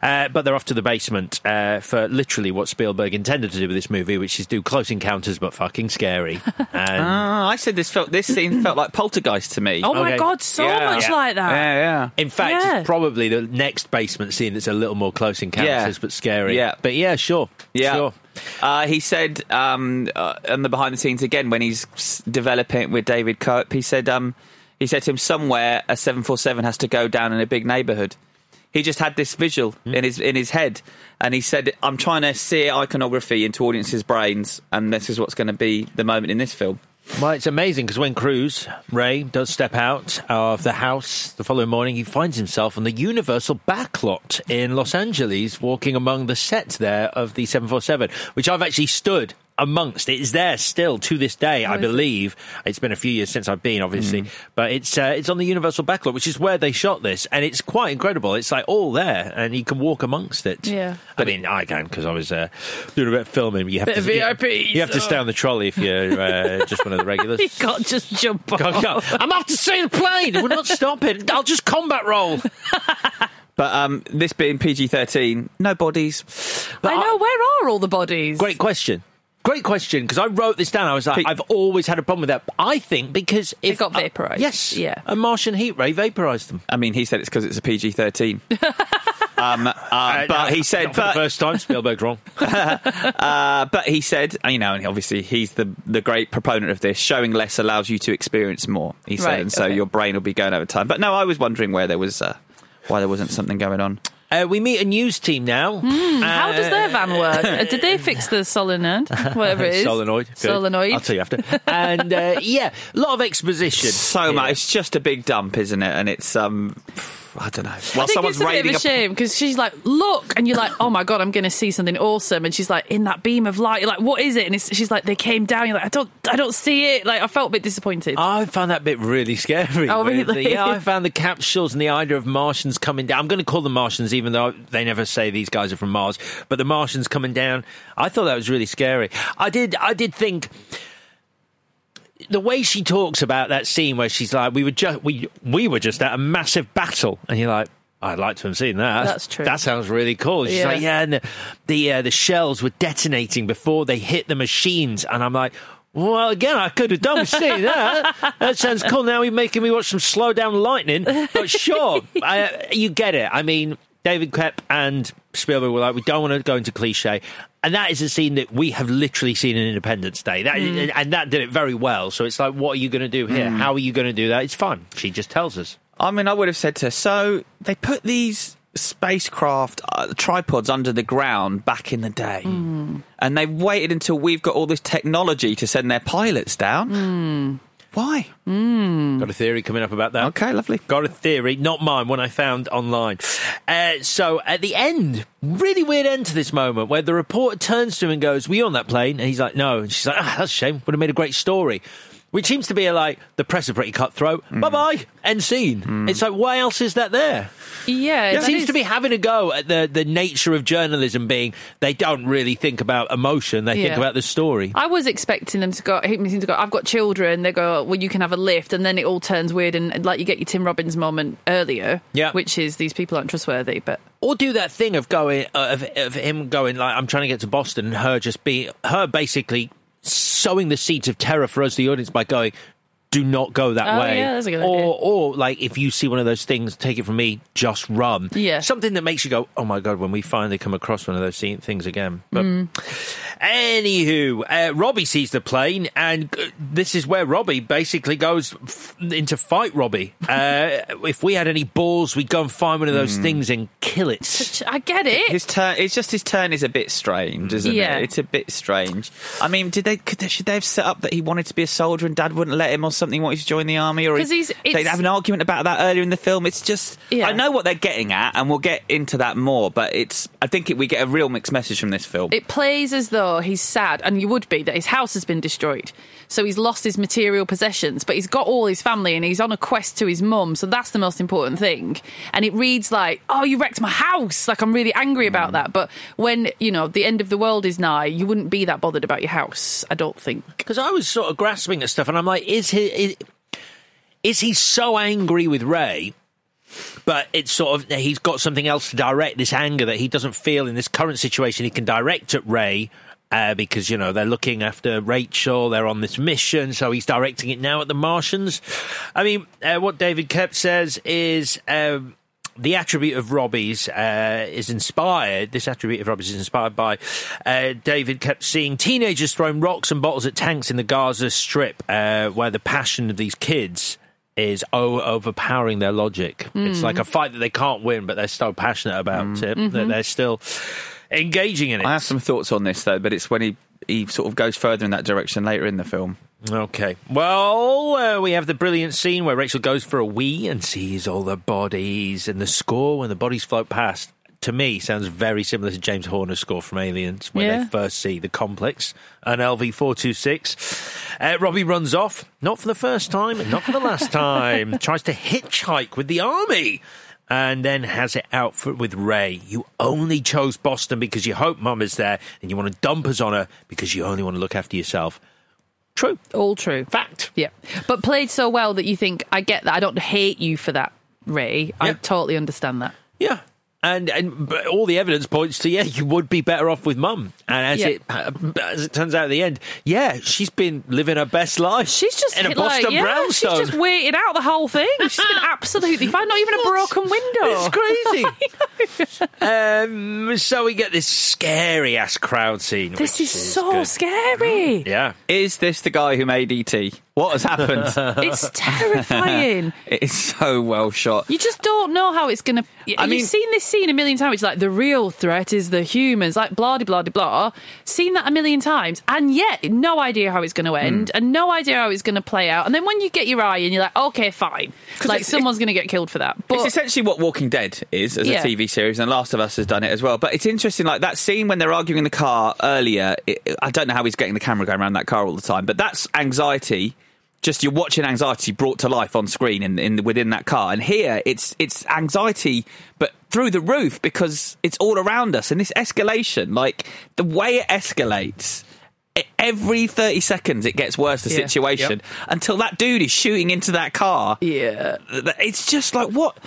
Uh, but they're off to the basement uh, for literally what Spielberg intended to do with this movie, which is do close encounters but fucking scary. And Ah, I said this felt this scene felt like Poltergeist to me. Oh my god, so Yeah. much Yeah. like that. yeah, yeah. in fact, Yeah. it's probably the next basement scene that's a little more close encounters Yeah. but scary. Yeah. But yeah, sure. Yeah. Sure. Uh, he said um, uh, on the behind the scenes again when he's developing it with David Koepp, he said um, he said to him somewhere a seven four seven has to go down in a big neighbourhood. He just had this visual Hmm. in his in his head, and he said, "I'm trying to see iconography into audiences' brains, and this is what's going to be the moment in this film." Well, it's amazing because when Cruise, Ray, does step out of the house the following morning, he finds himself on the Universal backlot in Los Angeles, walking among the sets there of the 747, which I've actually stood amongst. It is there still to this day, I is it? believe. It's been a few years since I've been, obviously, but it's uh, it's on the Universal backlot, which is where they shot this, and it's quite incredible. It's like all there, and you can walk amongst it. Yeah. I mean, I can because I was uh, doing a bit of filming. You have Bit to of VIPs, You have to stay on the trolley if you're uh, just one of the regulars. You can't just jump off. Go, go. I'm off to see the plane. We're not stopping. I'll just combat roll. But um, this being PG thirteen, no bodies. I know, where are all the bodies? Great question. Great question because I wrote this down. I was like, Pete- I've always had a problem with that. I think because if got vaporised. yes, Yeah. a Martian heat ray vaporized them. I mean, he said it's because it's a PG thirteen. um, uh, but he said, Not for but the first time, Spielberg's wrong. Uh, but he said, you know, and obviously he's the the great proponent of this. Showing less allows you to experience more. He said, Right, and so okay. your brain will be going over time. But no, I was wondering where there was uh, why there wasn't something going on. Uh, we meet a news team now. Hmm, How does their Uh, van work? Uh, Did they fix the solenoid? Whatever it is. Solenoid. Good. Solenoid. I'll tell you after. And uh, yeah, a lot of exposition. So Yeah. much. It's just a big dump, isn't it? And it's um, I don't know. While I think someone's it's a bit of a shame because she's like, "Look," and you're like, "Oh my god, I'm going to see something awesome." And she's like, "In that beam of light," you're like, "What is it?" And it's, she's like, "They came down." You're like, "I don't, I don't see it." Like, I felt a bit disappointed. I found that bit really scary. Oh, really? weirdly. Yeah, I found the capsules and the idea of Martians coming down. I'm going to call them Martians, even though they never say these guys are from Mars. But the Martians coming down, I thought that was really scary. I did, I did think the way she talks about that scene where she's like, "We were just, we, we were just at a massive battle," and you're like. I'd like to have seen that. That's true. That sounds really cool. She's Yeah. like, yeah, and the the, uh, the shells were detonating before they hit the machines, and I'm like, well, again, I could have done with seeing that. That sounds cool. Now you're making me watch some slow down lightning, but sure, I, you get it. I mean, David Koepp and Spielberg were like, we don't want to go into cliche. And that is a scene that we have literally seen in Independence Day. That, And that did it very well. So it's like, what are you going to do here? How are you going to do that? It's fun. She just tells us. I mean, I would have said to her, so they put these spacecraft uh, tripods under the ground back in the day, Hmm. and they've waited until we've got all this technology to send their pilots down. Why? Got a theory coming up about that. Okay, lovely. Got a theory, not mine, one I found online. Uh, so at the end, really weird end to this moment where the reporter turns to him and goes, Were you on that plane? And he's like, No. And she's like, ah, That's a shame. Would have made a great story. Which seems to be like, the press are pretty cutthroat. Bye bye. End scene. It's like, why else is that there? yeah, It seems is- to be having a go at the, the nature of journalism being they don't really think about emotion, they think about the story. I was expecting them to go. him to go. I've got children. They go. Well, you can have a lift, and then it all turns weird, and, and like you get your Tim Robbins moment earlier, Yeah. which is these people aren't trustworthy. But or do that thing of going uh, of, of him going like I'm trying to get to Boston and her just be her basically sowing the seeds of terror for us the audience by going do not go that Oh, way yeah, that's a good or idea. or like if you see one of those things take it from me just run Yeah. something that makes you go oh my god when we finally come across one of those things again but Mm. anywho uh, Robbie sees the plane and uh, this is where Robbie basically goes f- into fight Robbie uh, if we had any balls we'd go and find one of those things and kill it I get it. His turn. It's just his turn is a bit strange, isn't Yeah. it? It's a bit strange. I mean, did they? Could they should they have set up that he wanted to be a soldier and Dad wouldn't let him, or something? Wanted to join the army, or 'Cause he's- they'd have an argument about that earlier in the film. It's just Yeah. I know what they're getting at, and we'll get into that more. But it's I think it, we get a real mixed message from this film. It plays as though he's sad, and you would be that his house has been destroyed. So he's lost his material possessions, but he's got all his family and he's on a quest to his mum. So that's the most important thing. And it reads like, oh, you wrecked my house. Like, I'm really angry about mm. that. But when, you know, the end of the world is nigh, you wouldn't be that bothered about your house, I don't think. because I was sort of grasping at stuff, and I'm like, is he is, he so angry with Ray but it's sort of he's got something else to direct this anger that he doesn't feel in this current situation. He can direct at Ray. Uh, because you know they're looking after Rachel, they're on this mission, so he's directing it now at the Martians. I mean, uh, what David Koepp says is um, the attribute of Robbie's uh, is inspired. This attribute of Robbie's is inspired by uh, David Koepp seeing teenagers throwing rocks and bottles at tanks in the Gaza Strip, uh, where the passion of these kids is overpowering their logic. It's like a fight that they can't win, but they're so passionate about it that they're still engaging in it. I have some thoughts on this though, but it's when he he sort of goes further in that direction later in the film. Okay. Well, uh, we have the brilliant scene where Rachel goes for a wee and sees all the bodies and the score when the bodies float past. To me, sounds very similar to James Horner's score from Aliens when Yeah. they first see the complex, and LV four two six. Uh, Robbie runs off, not for the first time, not for the last time. Tries to hitchhike with the army, and then has it out for, with Ray. You only chose Boston because you hope Mum is there, and you want to dump us on her because you only want to look after yourself. True. All true. Fact. Yeah. But played so well that you think, I get that. I don't hate you for that, Ray. I Yeah. totally understand that. Yeah. And and all the evidence points to yeah, you would be better off with mum. And as Yeah. it as it turns out at the end, yeah, she's been living her best life. She's just in a hit, Boston like, yeah, brownstone. She's just waited out the whole thing. She's been absolutely fine. Not even a broken window. It's crazy. um, so we get this scary ass crowd scene. This which is so good. scary. Yeah. Is this the guy who made ET? What has happened? It's terrifying. it's so well shot. You just don't know how it's going to. I You've mean- seen this scene a million times. It's like the real threat is the humans, like blah de blah de blah. Seen that a million times, and yet no idea how it's going to hmm. end, and no idea how it's going to play out. And then when you get your eye, and you're like, okay, fine, like someone's going to get killed for that. But it's essentially what Walking Dead is as Yeah. a TV series, and Last of Us has done it as well. But it's interesting, like that scene when they're arguing in the car earlier. It, I don't know how he's getting the camera going around that car all the time, but that's anxiety. Just you're watching anxiety brought to life on screen in, in within that car, and here it's it's anxiety, but through the roof because it's all around us, and this escalation, like the way it escalates. Every 30 seconds, it gets worse, the Yeah. situation, until that dude is shooting into that car. Yeah, it's just like what?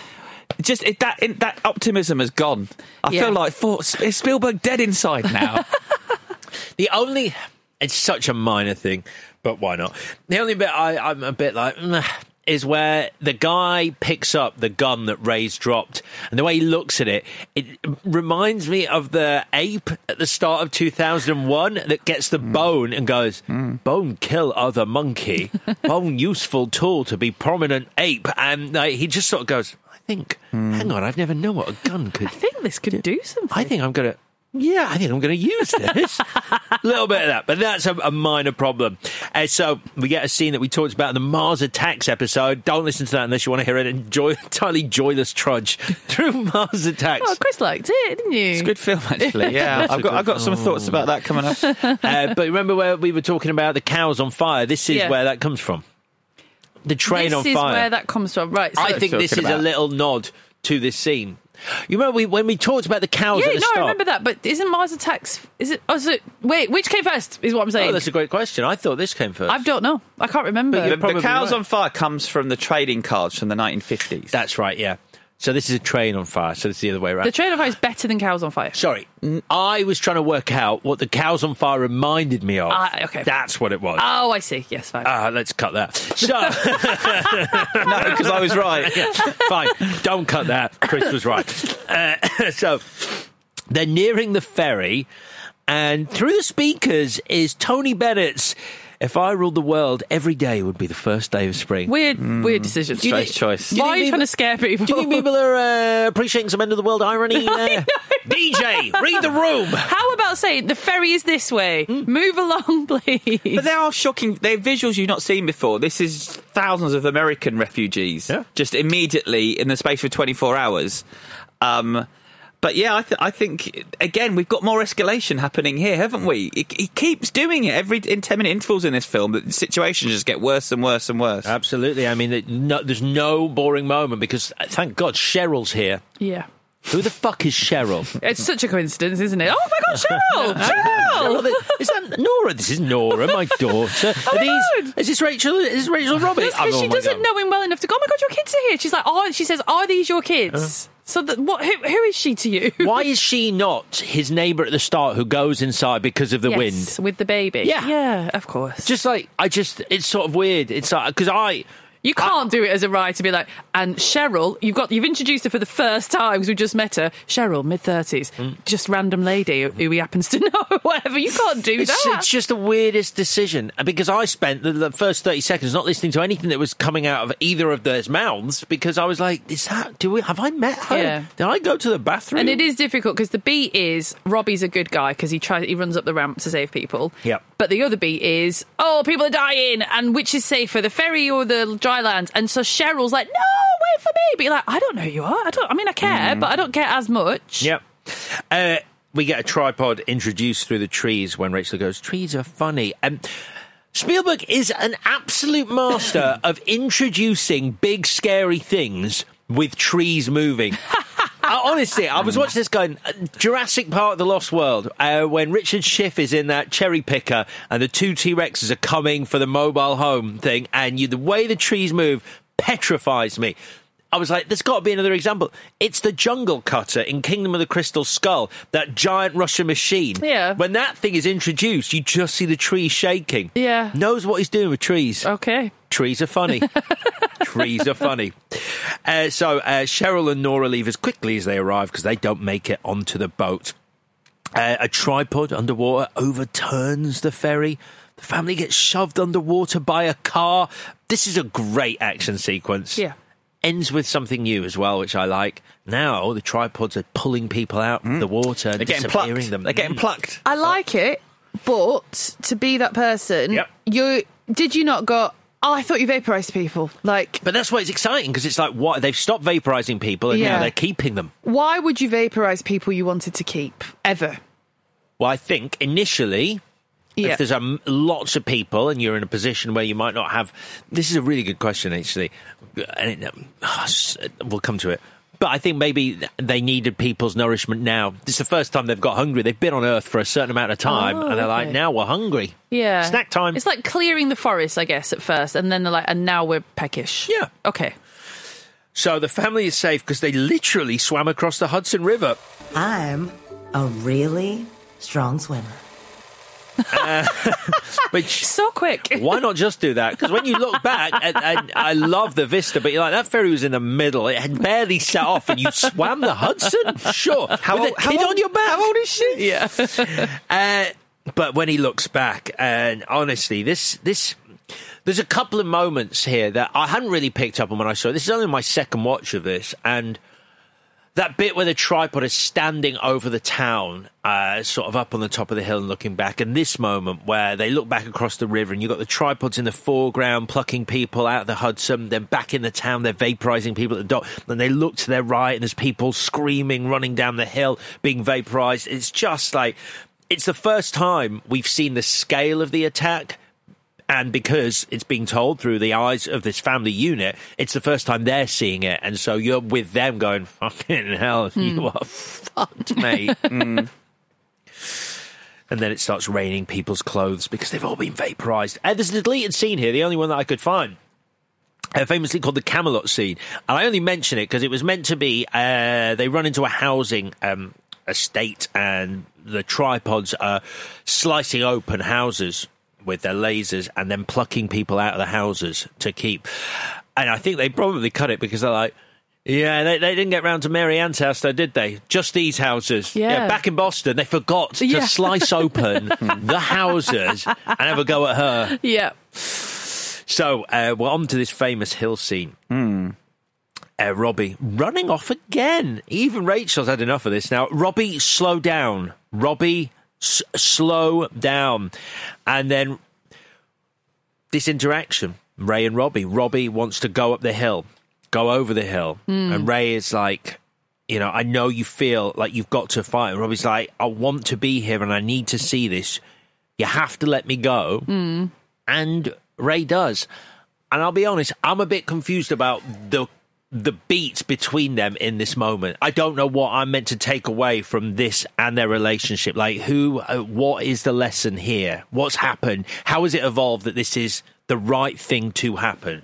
Just it, that it, that optimism has gone. I Yeah. feel like for, is spielberg dead inside now? The only it's such a minor thing, but why not? The only bit I, I'm a bit like is where the guy picks up the gun that Ray's dropped, and the way he looks at it, it reminds me of the ape at the start of 2001 that gets the mm. bone and goes, mm. "Bone kill other monkey, bone useful tool to be prominent ape," and like, he just sort of goes, "I think, mm. hang on, I've never known what a gun could I think this could do something. I think I'm going to. Yeah, I think I'm going to use this. a little bit of that, but that's a, a minor problem. Uh, so we get a scene that we talked about in the Mars Attacks episode. Don't listen to that unless you want to hear an enjoy, entirely joyless trudge through Mars Attacks. Oh, Chris liked it, didn't you? it's a good film actually yeah i've got i've got some thoughts about that coming up Uh, but remember where we were talking about the cows on fire? This is Yeah. where that comes from. The train this on is fire. where that comes from, right? So I think this is talking a little nod to this scene. You remember we, when we talked about the cows Yeah, at the no, start? I remember that. But isn't Mars Attacks? Is it? Oh, is it? Wait, which came first? Is what I'm oh, saying. Oh, that's a great question. I thought this came first. I don't know. I can't remember. But the, the cows right. on fire comes from the trading cards from the 1950s That's right, yeah. So this is a train on fire. So this is the other way around. the train on fire is better than cows on fire. Sorry, I was trying to work out what the cows on fire reminded me of. Ah, okay. That's what it was. Oh, I see. Yes, fine. Ah, let's cut that. So, no because i was right fine, don't cut that. Chris was right. Uh, so, they're nearing the ferry, and through the speakers is Tony Bennett's "If I ruled the world, every day would be the first day of spring." weird, weird decision. Do strange think- choice Why are you people- trying to scare people? Do you think people are uh, appreciating some end of the world irony? Uh, DJ, read the room. How about saying the ferry is this way? Move along, please. But they are shocking. They're visuals you've not seen before. This is thousands of American refugees Yeah. just immediately in the space of 24 hours. Um, but yeah, I, th- I think again we've got more escalation happening here, haven't we? He, he keeps doing it every in 10 minute intervals in this film. The situations just get worse and worse and worse. Absolutely. I mean, it- no, there's no boring moment because uh, thank God Cheryl's here. yeah. Who the fuck is Cheryl? It's such a coincidence, isn't it? Oh my God, Cheryl! Cheryl! Is that Nora? This is Nora, my daughter. Are my these, God. is this Rachel? Is this Rachel Robbie? Oh, because oh she my doesn't God. know him well enough to go. Oh my god, your kids are here. She's like, oh, she says, are these your kids? So that what? Who, who is she to you? Why is she not his neighbour at the start who goes inside because of the Yes, wind? with the baby. Yeah. yeah, of course. Just like I just, it's sort of weird. It's like because I. You can't do it as a writer to be like, and Cheryl, you've got you've introduced her for the first time because we just met her. Cheryl, mid thirties, Mm. just random lady who he happens to know, whatever. You can't do It's, that. it's just the weirdest decision because I spent the, the first thirty seconds not listening to anything that was coming out of either of their mouths because I was like, "Is that? Do we have I met her? Yeah. Did I go to the bathroom?" and it is difficult because the beat is Robbie's a good guy because he tries he runs up the ramp to save people. Yep. But the other beat is oh people are dying and which is safer the ferry or the dry land and so Cheryl's like no wait for me but you're like I don't know who you are I don't I mean I care but I don't care as much. Yep. Uh, we get a tripod introduced through the trees when Rachel goes, Trees are funny. And Spielberg is an absolute master of introducing big, scary things with trees moving. Honestly, I was watching this going uh, Jurassic Park: The Lost World uh, when Richard Schiff is in that cherry picker and the two T Rexes are coming for the mobile home thing, and you, the way the trees move petrifies me. I was like, there's got to be another example. It's the jungle cutter in Kingdom of the Crystal Skull, that giant Russian machine. Yeah. When that thing is introduced, you just see the trees shaking. Yeah. Knows what he's doing with trees. Okay. Trees are funny. Trees are funny. Uh, so uh, Cheryl and Nora leave as quickly as they arrive because they don't make it onto the boat. Uh, a tripod underwater overturns the ferry. The family gets shoved underwater by a car. This is a great action sequence. Yeah. Ends with something new as well, which I like. Now the tripods are pulling people out of the water They're getting disappearing plucked. them. They're getting Mm. plucked. I like it, but to be that person, Yep. you did you not go? Oh, I thought you vaporized people. Like, But that's why it's exciting because it's like what they've stopped vaporizing people and Yeah. now they're keeping them. why would you vaporize people you wanted to keep ever? Well, I think initially, Yeah. if there's um, lots of people and you're in a position where you might not have. This is a really good question, actually. And it, um, we'll come to it. But I think maybe they needed people's nourishment now. This is the first time they've got hungry. They've been on Earth for a certain amount of time, Oh, and they're like, now we're hungry. Yeah. Snack time. It's like clearing the forest, I guess, at first, and then they're like, and now we're peckish. Yeah. Okay. So the family is safe because they literally swam across the Hudson River. I'm a really strong swimmer. Which So quick. why not just do that? Because when you look back, and, and I love the vista, but you're like that ferry was in the middle; it had barely set off, and you swam the Hudson. Sure, How with old- a how kid old- on your back. how old is she? Yeah. Uh, but when he looks back, and honestly, this this. There's a couple of moments here that I hadn't really picked up on when I saw it. This is only my second watch of this, and that bit where the tripod is standing over the town, uh, sort of up on the top of the hill and looking back, and this moment where they look back across the river and you've got the tripods in the foreground plucking people out of the Hudson, then back in the town they're vaporizing people at the dock, then they look to their right and there's people screaming, running down the hill, being vaporized. It's just like, it's the first time we've seen the scale of the attack. And because it's being told through the eyes of this family unit, it's the first time they're seeing it. And so you're with them going, fucking hell, you are fucked, mate. And then it starts raining people's clothes because they've all been vaporized. And there's a deleted scene here, the only one that I could find. Uh, famously called the Camelot scene. And I only mention it because it was meant to be uh, they run into a housing um, estate and the tripods are slicing open houses with their lasers and then plucking people out of the houses to keep. And I think they probably cut it because they're like, yeah, they, they didn't get round to Mary Ann's house, though, did they? Just these houses. Yeah. back in Boston, they forgot to Yeah. slice open the houses and have a go at her. Yeah. So uh, we're on to this famous hill scene. Uh, Robbie running off again. Even Rachel's had enough of this now. Robbie, slow down. Robbie, s- slow down. And then this interaction, Ray and Robbie. Robbie wants to go up the hill, go over the hill. Hmm. And Ray is like, you know, I know you feel like you've got to fight. And Robbie's like, I want to be here and I need to see this. You have to let me go. Hmm. And Ray does. And I'll be honest, I'm a bit confused about the the beat between them in this moment. I don't know what I'm meant to take away from this and their relationship. Like, who, uh, what is the lesson here? What's happened? How has it evolved that this is the right thing to happen?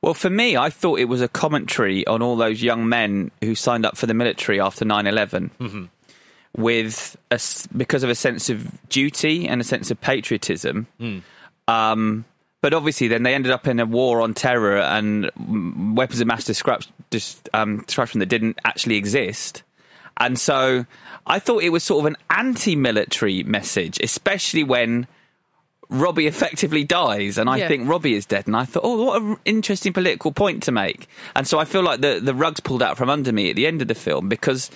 Well, for me, I thought it was a commentary on all those young men who signed up for the military after 9 11 with a because of a sense of duty and a sense of patriotism. Um, but obviously, then they ended up in a war on terror and weapons of mass destruct- um, destruction that didn't actually exist. And so I thought it was sort of an anti military message, especially when Robbie effectively dies, and I Yeah. think Robbie is dead. And I thought, oh, what an interesting political point to make. And so I feel like the, the rug's pulled out from under me at the end of the film because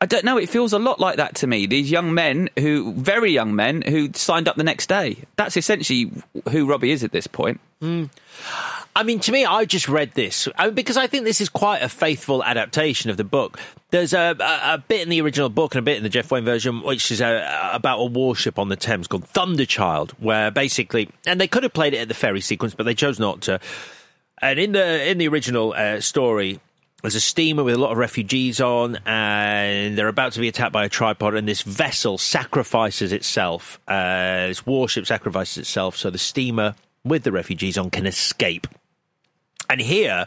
I don't know, it feels a lot like that to me. These young men who, very young men, who signed up the next day. That's essentially who Robbie is at this point. I mean, to me, I just read this uh, because I think this is quite a faithful adaptation of the book. There's a, a, a bit in the original book and a bit in the Jeff Wayne version, which is a, about a warship on the Thames called Thunderchild, where basically, and they could have played it at the ferry sequence, but they chose not to. And in the in the original uh, story, there's a steamer with a lot of refugees on, and they're about to be attacked by a tripod, and this vessel sacrifices itself. Uh, this warship sacrifices itself, so the steamer with the refugees on can escape. And here,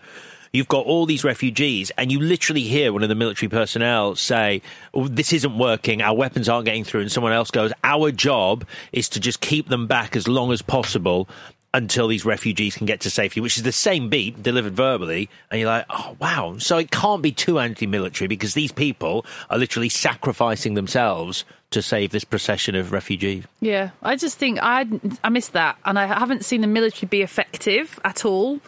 you've got all these refugees, and you literally hear one of the military personnel say, oh, This isn't working, our weapons aren't getting through. And someone else goes, Our job is to just keep them back as long as possible until these refugees can get to safety, which is the same beat delivered verbally. And you're like, Oh, wow. So it can't be too anti military because these people are literally sacrificing themselves to save this procession of refugees. Yeah, I just think I I missed that, and I haven't seen the military be effective at all.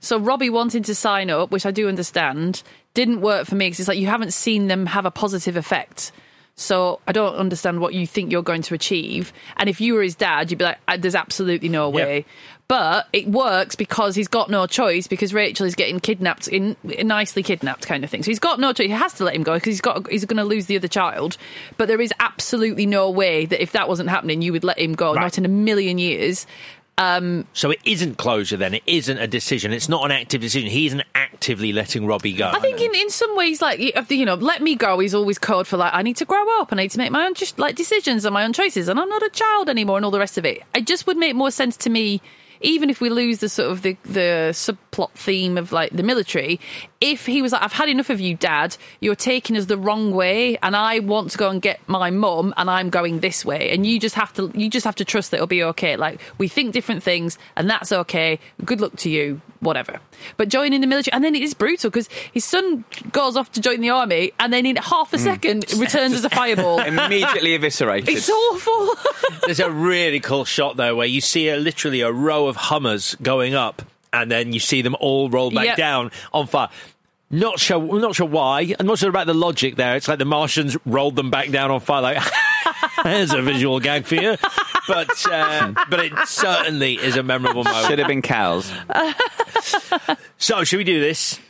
So Robbie wanting to sign up, which I do understand, didn't work for me because it's like you haven't seen them have a positive effect. So I don't understand what you think you're going to achieve. And if you were his dad, you'd be like, "Uh, "There's absolutely no way." But it works because he's got no choice because Rachel is getting kidnapped in nicely kidnapped kind of thing. So he's got no choice. He has to let him go because he's got he's going to lose the other child. But there is absolutely no way that if that wasn't happening, you would let him go. Right. Not in a million years. Um, so it isn't closure then. It isn't a decision. It's not an active decision. He isn't actively letting Robbie go. I think in, in some ways, like you you know, let me go is always code for like I need to grow up. I need to make my own just like decisions and my own choices, and I'm not a child anymore, and all the rest of it. It just would make more sense to me, even if we lose the sort of the the subplot theme of like the military. If he was like, I've had enough of you, Dad. You're taking us the wrong way, and I want to go and get my mum, and I'm going this way, and you just have to you just have to trust that it'll be okay. Like we think different things, and that's okay. Good luck to you whatever. But joining the military, and then it is brutal because his son goes off to join the army, and then in half a hmm. second returns as a fireball. Immediately eviscerated. it's awful. There's a really cool shot though where you see a, literally a row of Hummers going up, and then you see them all roll back Yep. down on fire. Not sure, not sure why. I'm not sure about the logic there. It's like the Martians rolled them back down on fire. Like, there's a visual gag for you, but uh, but it certainly is a memorable moment. Should have been cows. So, should we do this?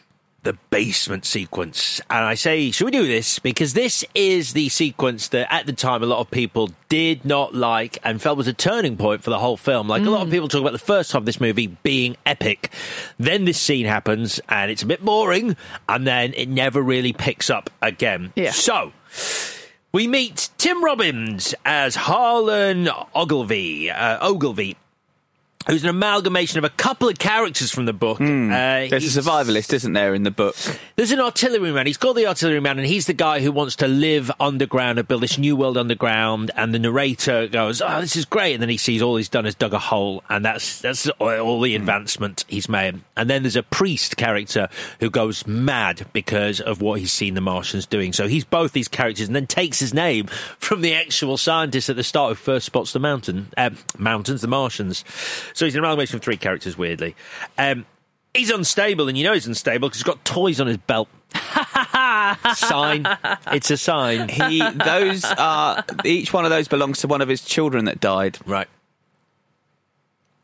The basement sequence. And I say, should we do this? Because this is the sequence that at the time a lot of people did not like and felt was a turning point for the whole film. Like a lot of people talk about the first half of this movie being epic. Then this scene happens and it's a bit boring and then it never really picks up again. Yeah. So, we meet Tim Robbins as Harlan Ogilvy. Uh, Ogilvy. Who's an amalgamation of a couple of characters from the book. Uh, Hmm. There's a survivalist, isn't there, in the book? there's an artilleryman. He's called the artilleryman, and he's the guy who wants to live underground and build this new world underground. And the narrator goes, "Oh, this is great!" And then he sees all he's done is dug a hole, and that's that's all the advancement he's made. And then there's a priest character who goes mad because of what he's seen the Martians doing. So he's both these characters, and then takes his name from the actual scientist at the start who first spots the mountain uh, mountains, the Martians. So he's an amalgamation of three characters. Weirdly. Um, He's unstable, and you know he's unstable because he's got toys on his belt. sign. It's a sign. He, those are each one of those belongs to one of his children that died. Right.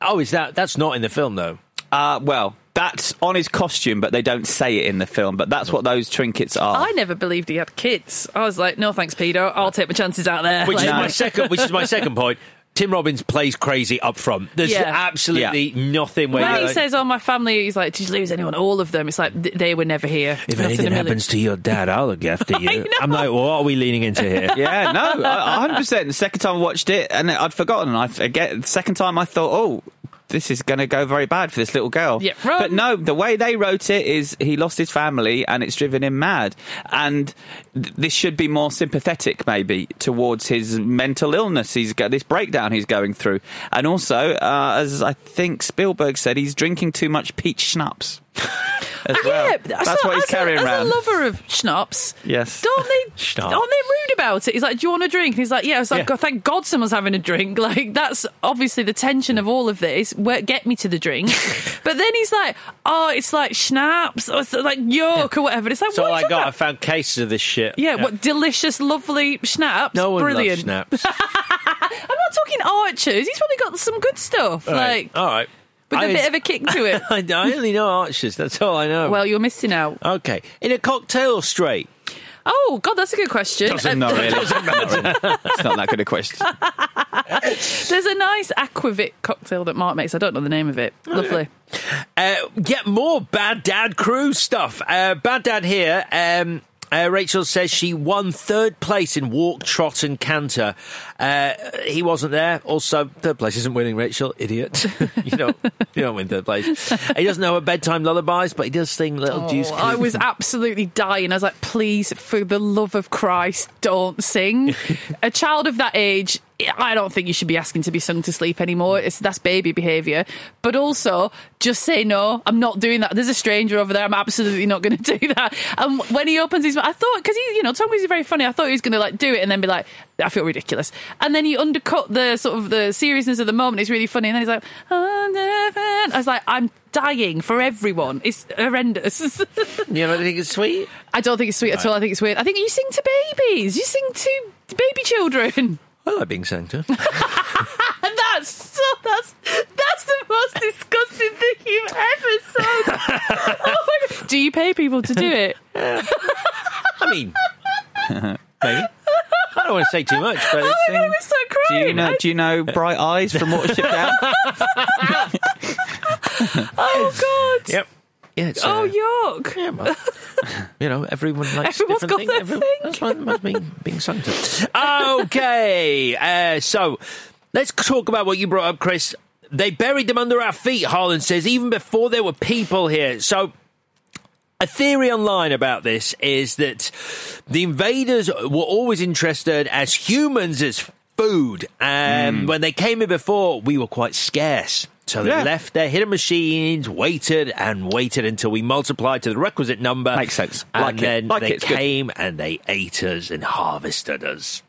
Oh, is that that's not in the film though? Uh, well, that's on his costume, but they don't say it in the film. But that's what those trinkets are. I never believed he had kids. I was like, no thanks, Peter. I'll take my chances out there. Which Like, is my second. Which is my second point. Tim Robbins plays crazy up front. There's Yeah. absolutely nothing where When you're he like, says, "Oh, my family," he's like, "Did you lose anyone?" All of them. It's like th- they were never here. if Not in anything million. happens to your dad, I'll look after you. I'm like, what are we leaning into here? Yeah, no, a hundred percent. The second time I watched it, and I'd forgotten. I forget. The second time I thought, oh, this is going to go very bad for this little girl. Yeah, run. but no, the way they wrote it is he lost his family, and it's driven him mad. And th- this should be more sympathetic, maybe, towards his mental illness. He's got this breakdown he's going through, and also, uh, as I think Spielberg said, he's drinking too much peach schnapps. As well. Yeah, That's so what he's as a- carrying as a lover of schnapps, Yes. don't they? Schnapps. Aren't they rude about it? He's like, "Do you want a drink?" And he's like, "Yeah." I was like, Yeah. God, "Thank God someone's having a drink." Like that's obviously the tension of all of this. Where, get me to the drink, but then he's like, "Oh, it's like schnapps, or like yolk or whatever." It's like, So what all I got, I found cases of this shit. about? Yeah, what delicious, lovely schnapps. No one Brilliant. loves schnapps. I'm not talking archers. He's probably got some good stuff, like all right. With I- a bit of a kick to it. I, I only know archers. That's all I know. well, you're missing out. okay. In a cocktail straight? Oh God, that's a good question. Doesn't Uh, not really. Not really. It's not that good a question. There's a nice aquavit cocktail that Mark makes. I don't know the name of it. Lovely. Uh, get more Bad Dad Crew stuff. Uh, Bad Dad here. Um, uh, Rachel says she won third place in walk, trot, and canter. Uh, he wasn't there. Also, third place isn't winning. Rachel, idiot. you don't, you don't win third place. He doesn't know her bedtime lullabies, but he does sing Little Deuce. Oh, I was absolutely dying. I was like, please, for the love of Christ, don't sing. a child of that age, I don't think you should be asking to be sung to sleep anymore. It's, that's baby behaviour. But also, just say no. I'm not doing that. There's a stranger over there. I'm absolutely not going to do that. And when he opens his mouth, I thought because he, you know, Tom Cruise is very funny. I thought he was going to like do it and then be like, I feel ridiculous. And then he undercut the sort of the seriousness of the moment. It's really funny. And then he's like, I was like, I'm dying for everyone. It's horrendous. You don't think it's sweet. I don't think it's sweet at all. I think it's weird. I think you sing to babies. You sing to baby children. I like being sang to. And that's so that's that's the most disgusting thing you've ever said. oh my God. Do you pay people to do it? I mean, maybe. I don't want to say too much, but Oh it's, my God, I was so crying. Do you know? Do you know Bright Eyes from Watership Down? Oh God. yep. Yeah, it's, Oh uh, yuck. Yeah, well, you know, everyone likes Everyone's different got things. Everyone- thing. That's why it must be being sung to. Okay, uh, so let's talk about what you brought up, Chris. They buried them under our feet, Harlan says, even before there were people here. So a theory online about this is that the invaders were always interested as humans as food. Um, When they came here before, we were quite scarce. So they Yeah. left their hidden machines, waited and waited until we multiplied to the requisite number. Makes sense. And Like then Like they it. It's good. came and they ate us and harvested us.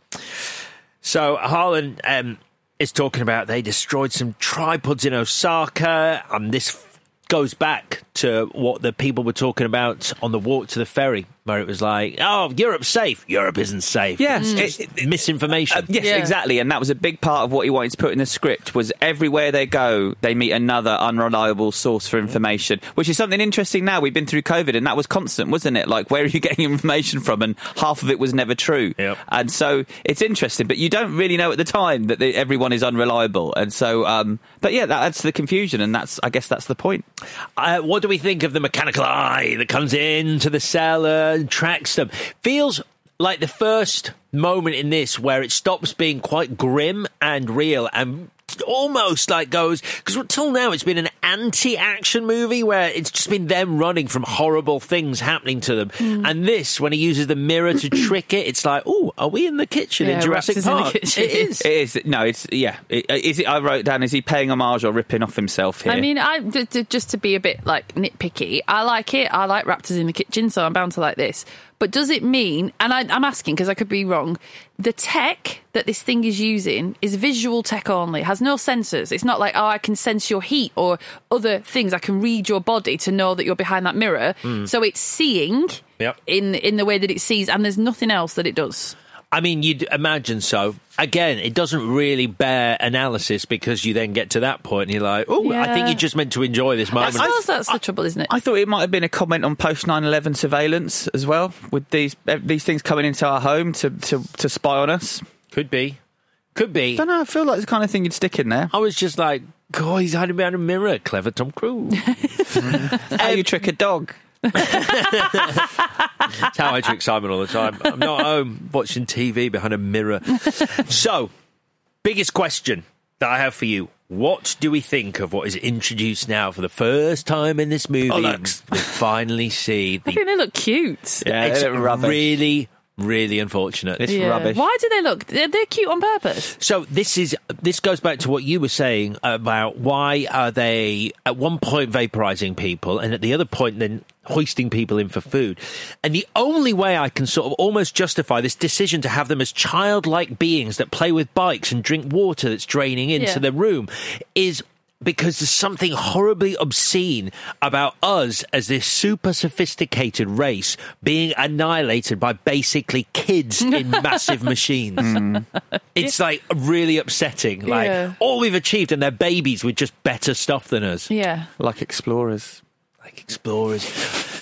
So Harlan um, is talking about they destroyed some tripods in Osaka, and this f- goes back to what the people were talking about on the walk to the ferry, where it was like, "Oh, Europe's safe. Europe isn't safe." Yes, It's it- just misinformation. Uh, yes, Yeah. exactly, and that was a big part of what he wanted to put in the script. Was everywhere they go, they meet another unreliable source for information, which is something interesting. Now we've been through COVID, and that was constant, wasn't it? Like, where are you getting information from? And half of it was never true. Yep. And so it's interesting, but you don't really know at the time that they, everyone is unreliable, and so. Um, but yeah, that adds to the confusion, and that's I guess that's the point. Uh, what do we think of the mechanical eye that comes into the cellar and tracks them? Feels like the first moment in this where it stops being quite grim and real and almost like goes because until now it's been an anti-action movie where it's just been them running from horrible things happening to them hmm. and this when he uses the mirror to trick it it's like oh are we in the kitchen Yeah, in Jurassic Raptors in the Park it is It is no, it's yeah. Uh, is it? I wrote down. Is he paying homage or ripping off himself here? I mean, I d- d- just to be a bit like nitpicky, I like it. I like raptors in the kitchen, so I'm bound to like this. But does it mean? And I, I'm asking because I could be wrong. The tech that this thing is using is visual tech only. Has no sensors. It's not like oh, I can sense your heat or other things. I can read your body to know that you're behind that mirror. Hmm. So it's seeing Yep. in in the way that it sees, and there's nothing else that it does. I mean, you'd imagine so. Again, it doesn't really bear analysis because you then get to that point and you're like, oh, I think you're just meant to enjoy this moment. I moment. suppose that's the trouble, isn't it? I thought it might have been a comment on post 9/11 surveillance as well, with these eh, these things coming into our home to to, to spy on us. Could be. Could be. I don't know. I feel like it's the kind of thing you'd stick in there. I was just like, God, he's hiding behind a mirror. Clever Tom Cruise. How you trick a dog? That's how I trick Simon all the time. I'm not home watching TV behind a mirror. so, biggest question that I have for you. What do we think of what is introduced now for the first time in this movie? Bollocks. We finally see I think they look cute. Yeah, it's they look really, really unfortunate. It's Yeah. rubbish. Why do they look? They're, they're cute on purpose. So this is this goes back to what you were saying about why are they at one point vaporizing people and at the other point then hoisting people in for food. And the only way I can sort of almost justify this decision to have them as childlike beings that play with bikes and drink water that's draining into Yeah. the room is because there's something horribly obscene about us as this super sophisticated race being annihilated by basically kids in massive machines. It's like really upsetting. Like Yeah. all we've achieved, and they're babies with just better stuff than us, Yeah. Like explorers. like explorers.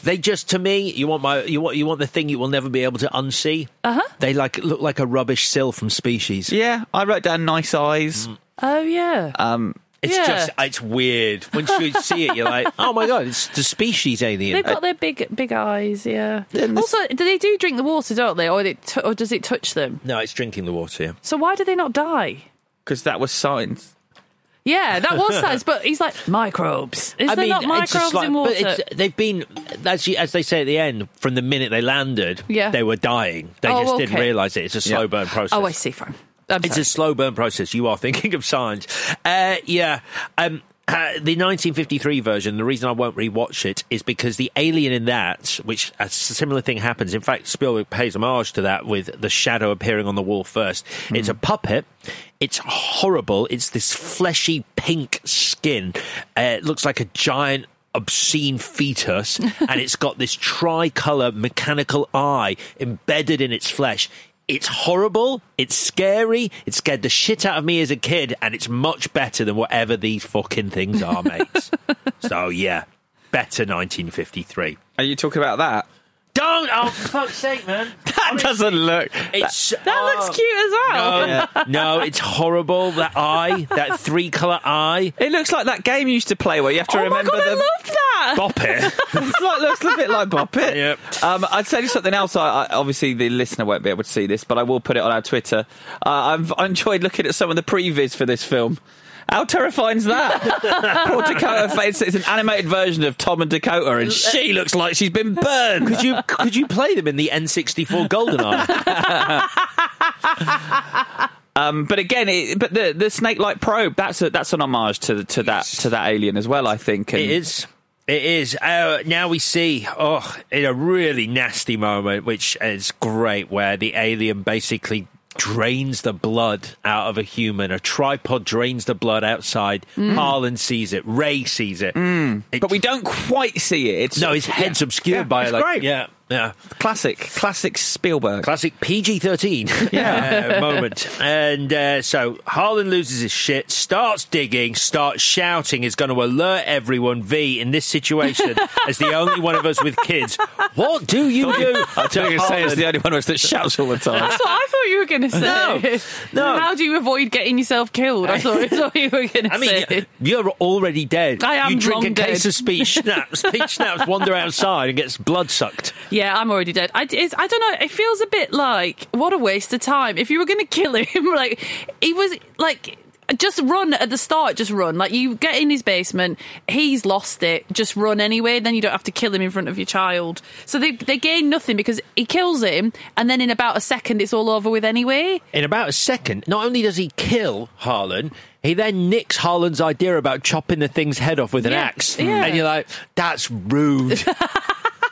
They just, to me, you want my, you want, you want the thing you will never be able to unsee. Uh huh. They like look like a rubbish Sil from Species. Yeah, I wrote down nice eyes. Oh yeah. Um, It's Yeah. just, it's weird. Once you see it, you're like, oh my god, it's the Species alien. They've got their big big eyes. Yeah. This- Also, do they do drink the water, don't they, or, they t- or does it touch them? no, it's drinking the water. Yeah. So why do they not die? because that was science. Yeah, that was science, but he's like microbes. Is there not microbes just like- in water? But it's, they've been, as, you, as they say at the end, from the minute they landed, Yeah. they were dying. They Oh, just didn't realise it. It's a slow Yeah. burn process. oh, I see. Fine. I'm It's sorry. a slow burn process. You are thinking of signs. Uh, yeah. Um, uh, the 1953 version, the reason I won't rewatch it is because the alien in that, which a similar thing happens. In fact, Spielberg pays homage to that with the shadow appearing on the wall first. It's a puppet. It's horrible. It's this fleshy pink skin. Uh, it looks like a giant obscene fetus and it's got this tricolor mechanical eye embedded in its flesh it's horrible. It's scary. It scared the shit out of me as a kid, and it's much better than whatever these fucking things are, mates. so yeah, better 1953. Are you talking about that? Don't! Oh, for fuck's sake, man! That doesn't look. It's that oh, looks cute as well. No, no, it's horrible. That eye, that three color eye. It looks like that game you used to play where you have to Oh my remember god, I love that. Bop it. It's like, looks a bit like Bop It. Yep. Um, I'd tell you something else. I, I, obviously, the listener won't be able to see this, but I will put it on our Twitter. Uh, I've I enjoyed looking at some of the previews for this film. How terrifying is that? Poor Dakota Fates. It's an animated version of Tom and Dakota, and she looks like she's been burned. Could you could you play them in the N64 GoldenEye? Um, but again, it, but the the snake-like probe that's a, that's an homage to to that to that alien as well. I think. And It is. It is. Uh, now we see, oh, in a really nasty moment, which is great, where the alien basically drains the blood out of a human. A tripod drains the blood outside. Harlan sees it. Ray sees it. It- But we don't quite see it. It's no, his head's obscured Yeah, by it's like, great. yeah, yeah. classic, classic Spielberg. Classic PG 13 yeah. uh, moment. And uh, so Harlan loses his shit, starts digging, starts shouting, is going to alert everyone. V, in this situation, as the only one of us with kids, what do you do? I tell you, say it's the only one of us that shouts all the time. That's what I thought you were going to say. No, no. How do you avoid getting yourself killed? I thought that's what you were going to say. I mean, say. you're already dead. I am You drink a long case of peach schnapps. Peach schnapps wander outside and gets blood sucked. Yeah, I'm already dead. I, it's, I don't know. It feels a bit like what a waste of time. If you were going to kill him, like he was like. Just run at the start, just run. Like you get in his basement, he's lost it, just run anyway, then you don't have to kill him in front of your child. So they they gain nothing because he kills him and then in about a second it's all over with anyway. In about a second, not only does he kill Harlan, he then nicks Harlan's idea about chopping the thing's head off with an Yeah, axe. yeah. And you're like, that's rude.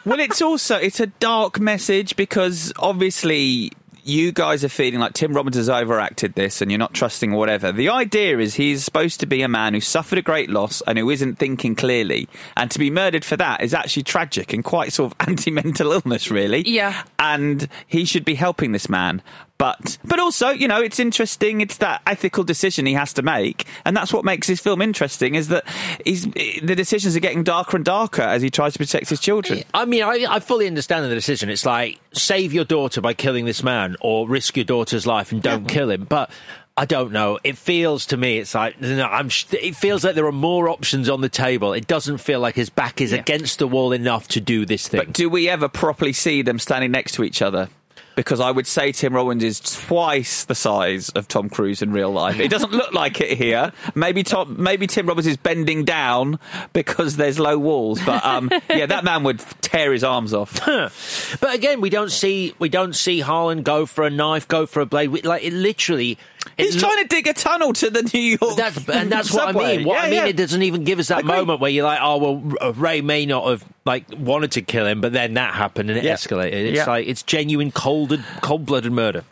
Well, it's also it's a dark message because obviously you guys are feeling like Tim Robbins has overacted this and you're not trusting whatever. The idea is he's supposed to be a man who suffered a great loss and who isn't thinking clearly. And to be murdered for that is actually tragic and quite sort of anti mental illness, really. Yeah. And he should be helping this man. But but also, you know, it's interesting. It's that ethical decision he has to make, and that's what makes this film interesting. Is that he's the decisions are getting darker and darker as he tries to protect his children. I mean, I, I fully understand the decision. It's like save your daughter by killing this man, or risk your daughter's life and don't kill him. But I don't know. It feels to me, it's like no, I'm. sh- It feels like there are more options on the table. It doesn't feel like his back is Yeah. against the wall enough to do this thing. But do we ever properly see them standing next to each other? Because I would say Tim Robbins is twice the size of Tom Cruise in real life. It doesn't look like it here. Maybe Tom, maybe Tim Robbins is bending down because there's low walls. But um, yeah, that man would tear his arms off. But again, we don't see we don't see Harlan go for a knife, go for a blade. We, like it literally. He's it trying to dig a tunnel to the New York. That's, and that's what I mean. What Yeah, I mean, yeah. it doesn't even give us that Agree. moment where you're like, oh well, Ray may not have like wanted to kill him, but then that happened and it Yeah. escalated. It's like it's genuine cold cold blooded murder.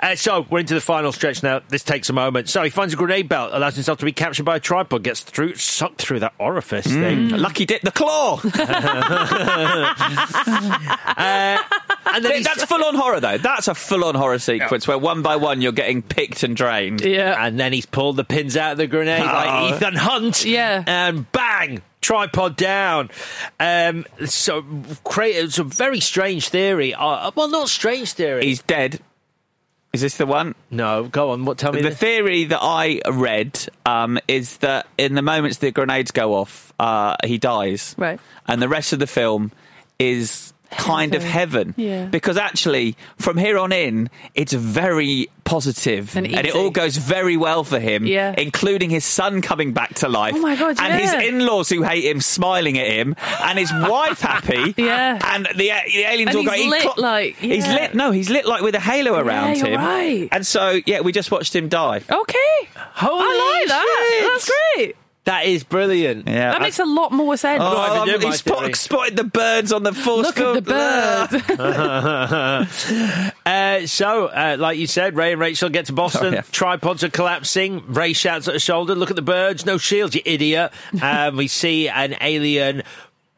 Uh, so we're into the final stretch now. This takes a moment. So he finds a grenade belt, allows himself to be captured by a tripod, gets through, sucked through that orifice thing, Lucky dip the claw. and then That's full on horror, though. That's a full on horror sequence where one by one you're getting picked and drained. Yeah. and then he's pulled the pins out of the grenade like Oh. Ethan Hunt. Yeah. and bang. Tripod down. Um, so, cra- it's a very strange theory. Uh, well, not strange theory. He's dead. Is this the one? no, go on. What? Tell me. The this. theory that I read um, is that in the moments the grenades go off, uh, he dies. Right. And the rest of the film is kind of heaven. Yeah. Because actually, from here on in, it's very positive And it all goes very well for him, Yeah. including his son coming back to life. Oh my God, And his in laws who hate him smiling at him, and his wife happy. Yeah. And the, the aliens And all go. he's he lit clo- like- He's lit. No, he's lit like with a halo around him. right. And so, yeah, we just watched him die. Okay. Holy I like that. shit. That's great. That is brilliant. Yeah, That makes a lot more sense. Oh, I even do he spot- spotted the birds on the force Look at the bird. Uh, so, uh, like you said, Ray and Rachel get to Boston. Oh, yeah. Tripods are collapsing. Ray shouts at her shoulder, "Look at the birds! No shields, you idiot!" um, we see an alien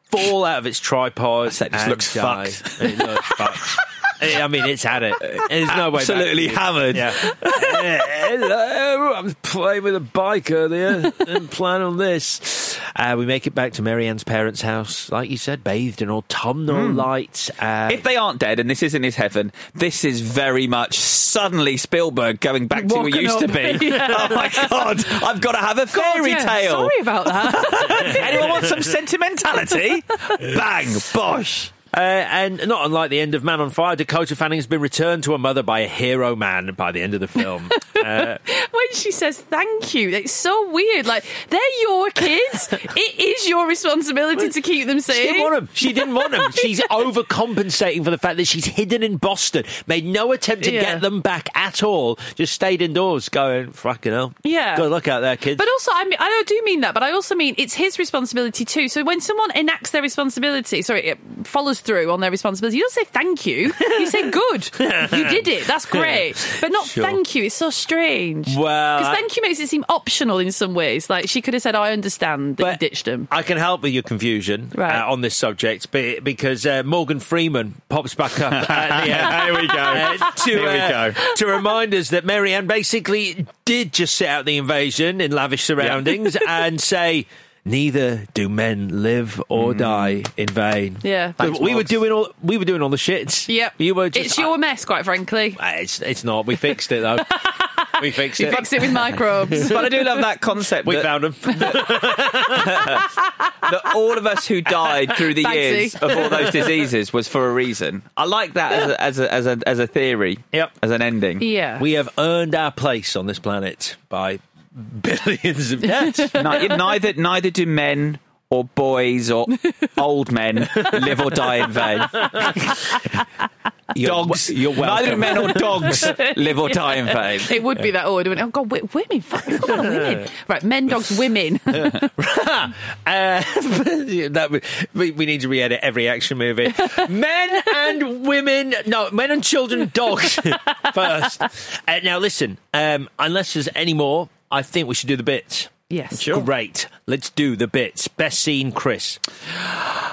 fall out of its tripod. That just and looks die. fucked. It looks fucked. I mean, it's had it. There's no way. back. Absolutely hammered. Yeah. Hello, I was playing with a bike earlier. Didn't plan on this. Uh, we make it back to Mary Ann's parents' house, like you said, bathed in autumnal light. Uh, If they aren't dead and this isn't his heaven, this is very much suddenly Spielberg going back to who Walking he used to be. Yeah. Oh my god, I've got to have a fairy God, yeah. tale. Sorry about that. Anyone want some sentimentality? Bang, bosh. Uh, and not unlike the end of Man on Fire, Dakota Fanning has been returned to her mother by a hero man by the end of the film. uh, when she says thank you, it's so weird. Like they're your kids. it is your responsibility to keep them safe. she didn't want him. She didn't want him. She's overcompensating for the fact that she's hidden in Boston, made no attempt to Yeah. get them back at all, just stayed indoors going, fucking hell. Yeah. Good luck out there, kids. But also, I mean, I do mean that, but I also mean it's his responsibility too. So when someone enacts their responsibility, sorry, it follows through on their responsibility, you don't say thank you. You say good. you did it. That's great. But not Sure. thank you. It's so strange. Well, because thank you makes it seem optional in some ways. Like she could have said, "I understand that you ditched him." I can help with your confusion Right. uh, on this subject be- because uh, Morgan Freeman pops back up at the end. Here we go. Uh, to, Here we uh, go. to remind us that Mary Ann basically did just set out the invasion in lavish surroundings and say, Neither do men live or die in vain. Yeah. Thanks, we were doing all we were doing all the shits. Yep. you were. Just, it's your mess, quite frankly. Uh, it's it's not. We fixed it though. we fixed You it. fix it with microbes. But I do love that concept We that, found them. that all of us who died through the Banksy. years of all those diseases was for a reason. I like that as a, as a, as a, as a theory, Yep. as an ending. yeah. we have earned our place on this planet by billions of deaths. Ni- neither neither do men or boys or old men live or die in vain. You're Dogs, w- You're well neither men or dogs live or die in vain. It would be that order. Oh God, wi- women, fuck, we forgot about women. Right, men, dogs, women. Uh, that, we, we need to re-edit every action movie. men and women, no, men and children, dogs first. Uh, now listen, um, unless there's any more, I think we should do the bits. yes, Sure. Great. Let's do the bits. Best scene, Chris.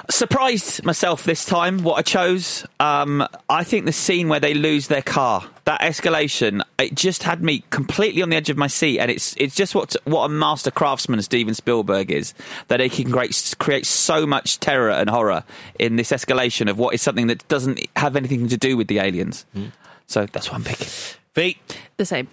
Surprised myself this time what I chose. Um, I think the scene where they lose their car, that escalation, it just had me completely on the edge of my seat, and it's it's just what what a master craftsman Steven Spielberg is that he can create create so much terror and horror in this escalation of what is something that doesn't have anything to do with the aliens. So that's what I'm picking. Feet. the same.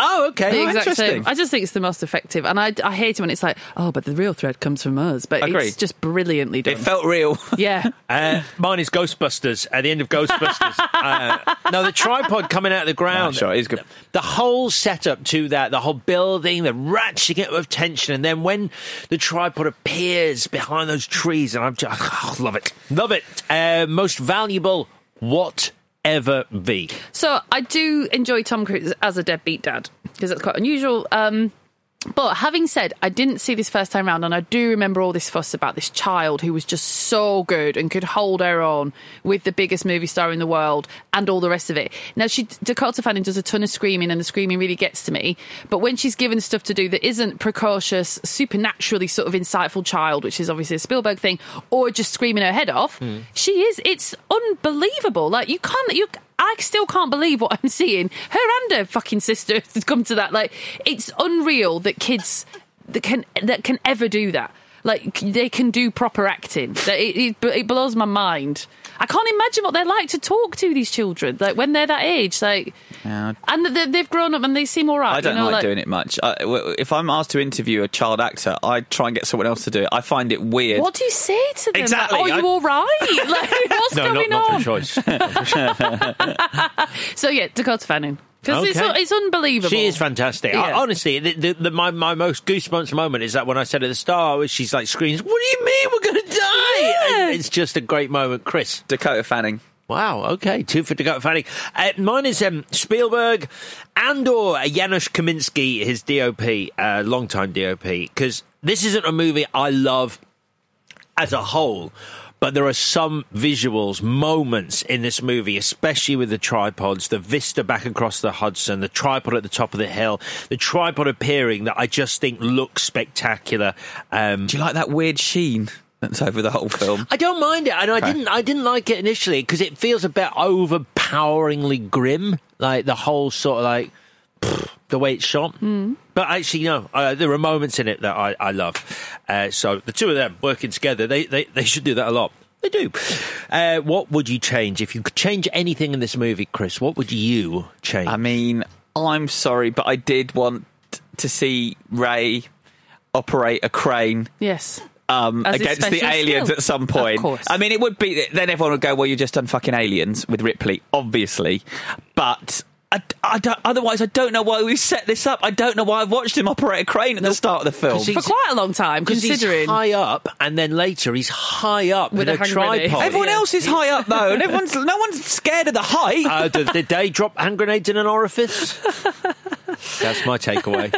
Oh, okay. The Oh, exact interesting. same. I just think it's the most effective, and I, I hate it when it's like, oh, but the real thread comes from us. But Agreed. it's just brilliantly done. It felt real. yeah. Uh, mine is Ghostbusters. At the end of Ghostbusters, uh, no, the tripod coming out of the ground. Oh, sure, it is good. The whole setup to that, the whole building, the ratcheting it with tension, and then when the tripod appears behind those trees, and I'm just oh, love it, love it. Uh, most valuable, whatever be. So I do enjoy Tom Cruise as a deadbeat dad because that's quite unusual. Um, but having said, I didn't see this first time round, and I do remember all this fuss about this child who was just so good and could hold her own with the biggest movie star in the world and all the rest of it. Now, she Dakota Fanning does a ton of screaming, and the screaming really gets to me. But when she's given stuff to do that isn't precocious, supernaturally sort of insightful child, which is obviously a Spielberg thing, or just screaming her head off, hmm. she is. It's unbelievable. Like you can't. You I still can't believe what I'm seeing. Her and her fucking sister has come to that. Like, it's unreal that kids that can that can ever do that. Like, they can do proper acting. It, it, it blows my mind. I can't imagine what they're like to talk to these children. Like when they're that age, like, Yeah. and they- they've grown up and they seem all right. I don't you know, like, doing it much. I, w- if I'm asked to interview a child actor, I try and get someone else to do it. I find it weird. What do you say to them? Exactly, Like, Are I- you all right? Like, what's No, going not, not on? for choice. So yeah, Dakota Fanning because it's, Okay. it's unbelievable. She is fantastic. I- honestly, the, the, the, my, my most goosebumps moment is that when I said at the start, she's like screams, "What do you mean we're going to die?" Yeah. And it's just a great moment, Chris. Dakota Fanning. Wow. Okay, two for Dakota Fanning. Uh, mine is um, Spielberg and or Janusz Kaminski, his DOP, uh, longtime DOP, because this isn't a movie I love as a whole. But there are some visuals, moments in this movie, especially with the tripods, the vista back across the Hudson, the tripod at the top of the hill, the tripod appearing that I just think looks spectacular. Um, Do you like that weird sheen that's over the whole film? I don't mind it, and I didn't. I didn't like it initially because it feels a bit overpoweringly grim, like the whole sort of like pfft, the way it's shot. Mm. But actually, no, uh, there are moments in it that I, I love. Uh, so the two of them working together, they, they they should do that a lot. They do. Uh, what would you change if you could change anything in this movie, Chris? What would you change? I mean, I'm sorry, but I did want to see Ray operate a crane Yes. um, against the aliens skill. at some point. Of course. I mean, it would be then everyone would go, "Well, you just done fucking aliens with Ripley," obviously, but. I, I don't, otherwise, I don't know why we set this up. I don't know why I've watched him operate a crane at the start of the film For quite a long time, considering. he's high up, and then later he's high up with, With a a, hand grenade. tripod. Everyone yeah. else is high up though, and everyone's no one's scared of the height. Uh, did, did they drop hand grenades in an orifice? That's my takeaway.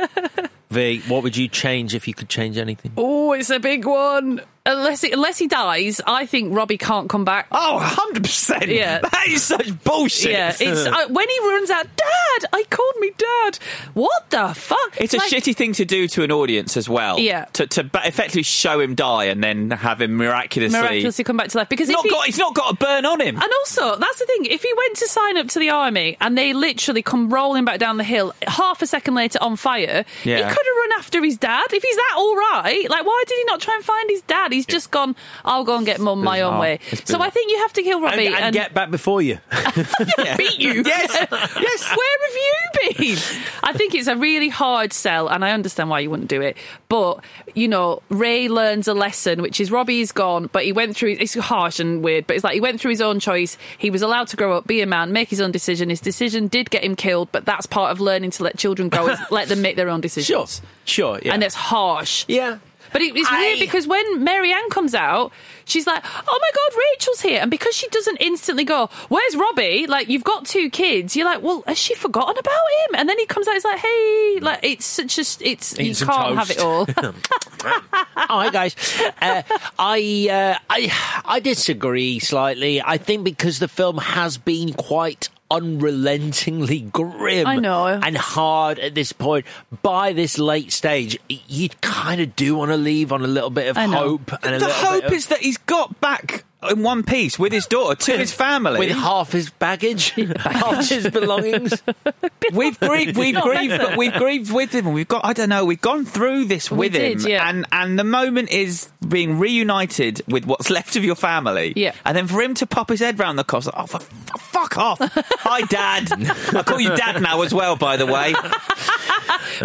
V, what would you change if you could change anything? Oh, it's a big one. Unless he, unless he dies, I think Robbie can't come back. Oh, 100 percent. Yeah. that is such bullshit. Yeah, it's uh, when he runs out. Dad, I called me dad. What the fuck? It's a shitty thing to do to an audience as well. Yeah. To, to effectively show him die and then have him miraculously. miraculously come back to life because Not he, got, he's not got a burn on him. And also, that's the thing. If he went to sign up to the army and they literally come rolling back down the hill, half a second later on fire, he could have after his dad. If he's that all right, like why did he not try and find his dad? He's just gone. I'll go and get mum my own way. So. I think you have to kill And, Robbie and get back before you. beat you. Yes. yes. Where have you been? I think it's a really hard sell, and I understand why you wouldn't do it. But you know, Ray learns a lesson, which is Robbie's gone, but he went through. It's harsh and weird, but it's like he went through his own choice. He was allowed to grow up, be a man, make his own decision. His decision did get him killed, but that's part of learning to let children go. is let them make their own decisions. sure, yeah. And it's harsh. yeah. But it, it's I- weird because when Mary Ann comes out, she's like, "Oh my god, Rachel's here!" And because she doesn't instantly go, "Where's Robbie?" Like you've got two kids, you're like, "Well, has she forgotten about him?" And then he comes out, he's like, "Hey!" Like it's such a, it's you can't have it all. Hi guys. Uh, I uh, I I disagree slightly. I think because the film has been quite unrelentingly grim I know. and hard at this point by this late stage you kind of do want to leave on a little bit of I know. hope and a the little hope bit of- is that he's got back in one piece with his daughter to his family. with half his baggage half his belongings we've grieved, we've grieved, but we've grieved with him, we've got, I don't know, we've gone through this We with did, him, yeah. and and the moment is being reunited with what's left of your family, Yeah. and then for him to pop his head round the cost, oh, for, for fuck off, hi dad, I call you dad now as well, by the way.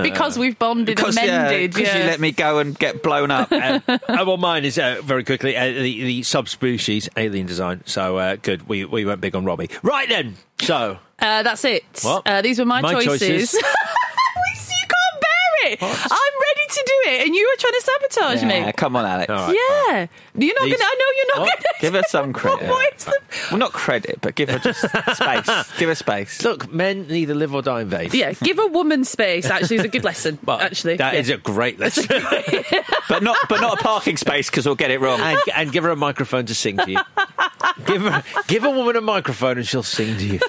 because we've bonded Because and yeah, mended. 'cause yeah. you let me go and get blown up. uh, well, mine is uh, very quickly uh, the, the subspecies alien design. So uh, good. We we went big on Robbie. Right then. So Uh, that's it. What? Uh, these were my, My choices. choices. you can't bear it. I'm ready to do it, and you were trying to sabotage yeah, me. come on, Alex. all right. Yeah, you're not These- gonna. I know you're not What? gonna. Give her some credit. What is the- Well, not credit, but give her just space. Give her space. Look, men either live or die in vain. Yeah, give a woman space. Actually, is a good lesson. Well, actually, that yeah. is a great lesson. But not, but not a parking space because we'll get it wrong. and, and give her a microphone to sing to you. give her, give a woman a microphone and she'll sing to you.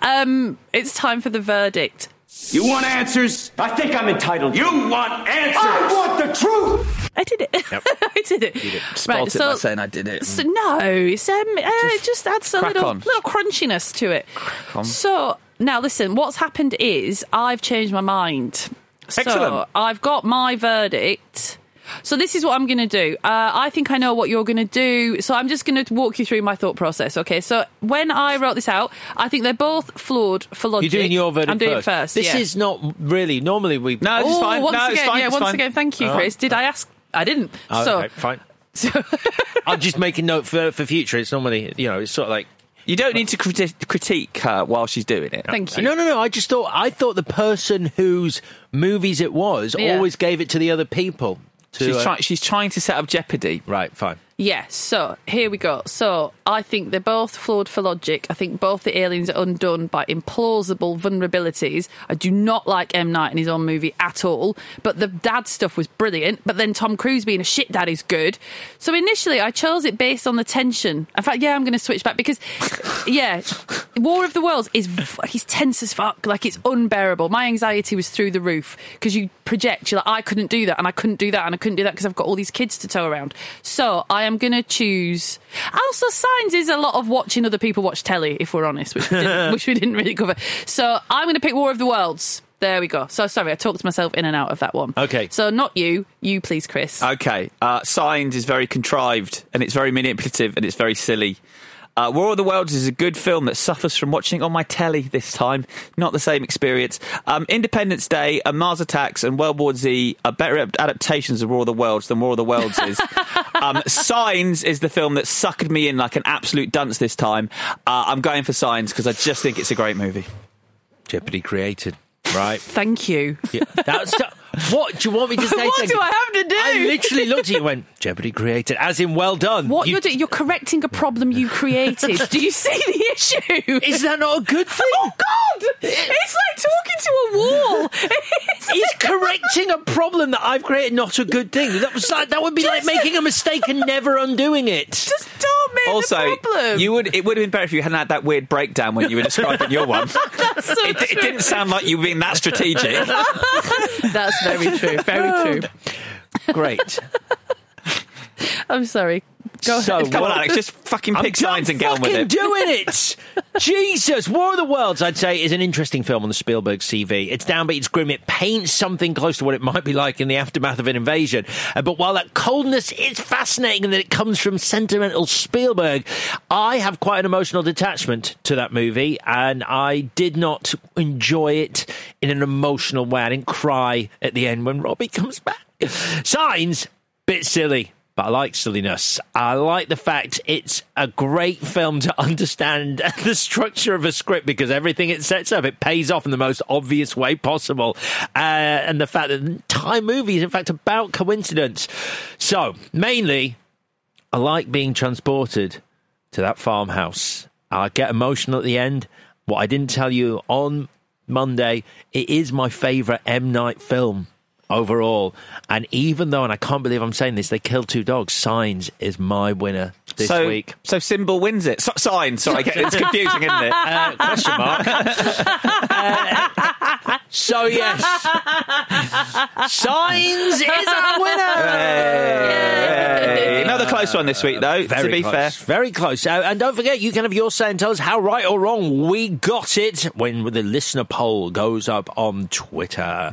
Um, it's time for the verdict. You want answers? I think I'm entitled. You want answers? I want the truth. I did it. I did it. Spot it by saying I did it. So, no, it's, um, uh, it just adds a little, on. little crunchiness to it. on. So now, listen. What's happened is I've changed my mind. So Excellent. I've got my verdict. So this is what I'm going to do. Uh, I think I know what you're going to do. So I'm just going to walk you through my thought process. Okay. So when I wrote this out, I think they're both flawed for logic. You're doing your verdict I'm doing first. it first. This yeah. is not really. Normally we. No, it's fine. once no, again, it's fine. yeah. it's Once fine. again, thank you, All right. Chris. Did I ask? I didn't. Oh, so, okay, fine. so I'll just make a note for for future. It's normally you know it's sort of like. You don't need to criti- critique her while she's doing it. thank you. No, no, no. I just thought I thought the person whose movies it was Yeah. always gave it to the other people. To, She's, uh, trying. she's trying to set up Jeopardy. Right, fine. Yes, so here we go. So I think they're both flawed for logic. I think both the aliens are undone by implausible vulnerabilities. I do not like M. Night in his own movie at all, but the dad stuff was brilliant. But then Tom Cruise being a shit dad is good. So initially I chose it based on the tension. In fact, yeah, I'm going to switch back because, yeah, War of the Worlds is he's tense as fuck. Like it's unbearable. My anxiety was through the roof because you project. You're like, I couldn't do that, and I couldn't do that, and I couldn't do that because I've got all these kids to tow around. So I am going to choose. Also, Signs is a lot of watching other people watch telly, if we're honest, which we didn't, which we didn't really cover. So I'm going to pick War of the Worlds. There we go. So sorry, I talked to myself in and out of that one. Okay. So not you, you please, Chris. Okay. Uh, Signs is very contrived and it's very manipulative and it's very silly. Uh, War of the Worlds is a good film that suffers from watching on my telly this time. Not the same experience. Um, Independence Day and Mars Attacks and World War Z are better adaptations of War of the Worlds than War of the Worlds is. um, Signs is the film that sucked me in like an absolute dunce this time. Uh, I'm going for Signs because I just think it's a great movie. Jeopardy created. Right. Thank you. Yeah. That's what do you want me to say? what thank do? I have to do? I literally looked at you and went, Jeopardy created, as in well done. What You- you, are doing? You're correcting a problem you created. do you see the issue? Is that not a good thing? Oh God! It's like talking to a wall. It's Is correcting a problem that I've created not a good thing? That was like that would be like making a mistake and never undoing it. just don't make Also, the problem. you would it would have been better if you hadn't had that weird breakdown when you were describing your one. That's so It, it didn't sound like you were being that strategic. That's very true. Very true. Great. I'm sorry. Go So, ahead. Come on, Alex, just fucking I'm pick signs and get on with fucking it. doing it. Jesus, War of the Worlds, I'd say, is an interesting film on the Spielberg CV. It's downbeat, it's grim, it paints something close to what it might be like in the aftermath of an invasion. Uh, but while that coldness is fascinating and that it comes from sentimental Spielberg, I have quite an emotional detachment to that movie, and I did not enjoy it in an emotional way. I didn't cry at the end when Robbie comes back. Signs, bit silly but I like silliness. I like the fact it's a great film to understand the structure of a script because everything it sets up, it pays off in the most obvious way possible. Uh, and the fact that the entire movie is, in fact, about coincidence. So, mainly, I like being transported to that farmhouse. I get emotional at the end. What I didn't tell you on Monday, it is my favourite M. Night film overall. And even though, and I can't believe I'm saying this, they killed two dogs, Signs is my winner this so, week. so symbol wins it. So, sign. Sorry, it's confusing, isn't it? Uh, question mark. Uh, so yes, Signs is our winner. Hey. Another close one this week, though. Very to be close. fair, Very close. Uh, and don't forget, you can have your say and tell us how right or wrong we got it when the listener poll goes up on Twitter.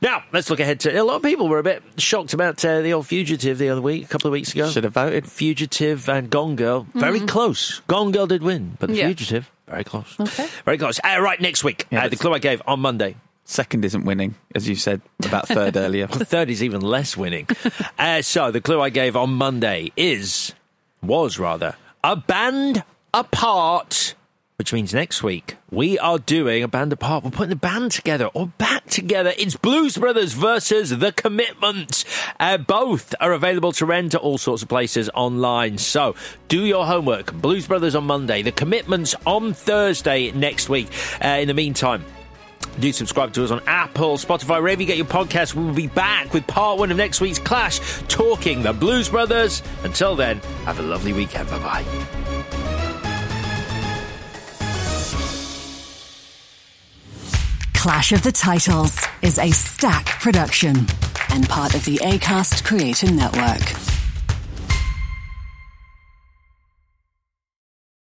Now, let's look ahead to a lot of people were a bit shocked about uh, the old fugitive the other week, a couple of weeks ago. should have voted. Fugitive and Gone Girl, very close. Gone Girl did win, but the Yeah. Fugitive, very close. Okay. Very close. Uh, right, next week, uh, the clue I gave on Monday. Second isn't winning, as you said about third earlier. The third is even less winning. uh, so the clue I gave on Monday is, was rather, a band apart. Which means next week we are doing a band apart. We're putting the band together or back together. It's Blues Brothers versus The Commitment. Uh, both are available to rent at all sorts of places online. So do your homework. Blues Brothers on Monday. The Commitments on Thursday next week. Uh, in the meantime, do subscribe to us on Apple, Spotify, wherever you get your podcasts. We will be back with part one of next week's Clash, talking the Blues Brothers. Until then, have a lovely weekend. Bye bye. Clash of the Titles is a Stak production and part of the ACAST Creator Network.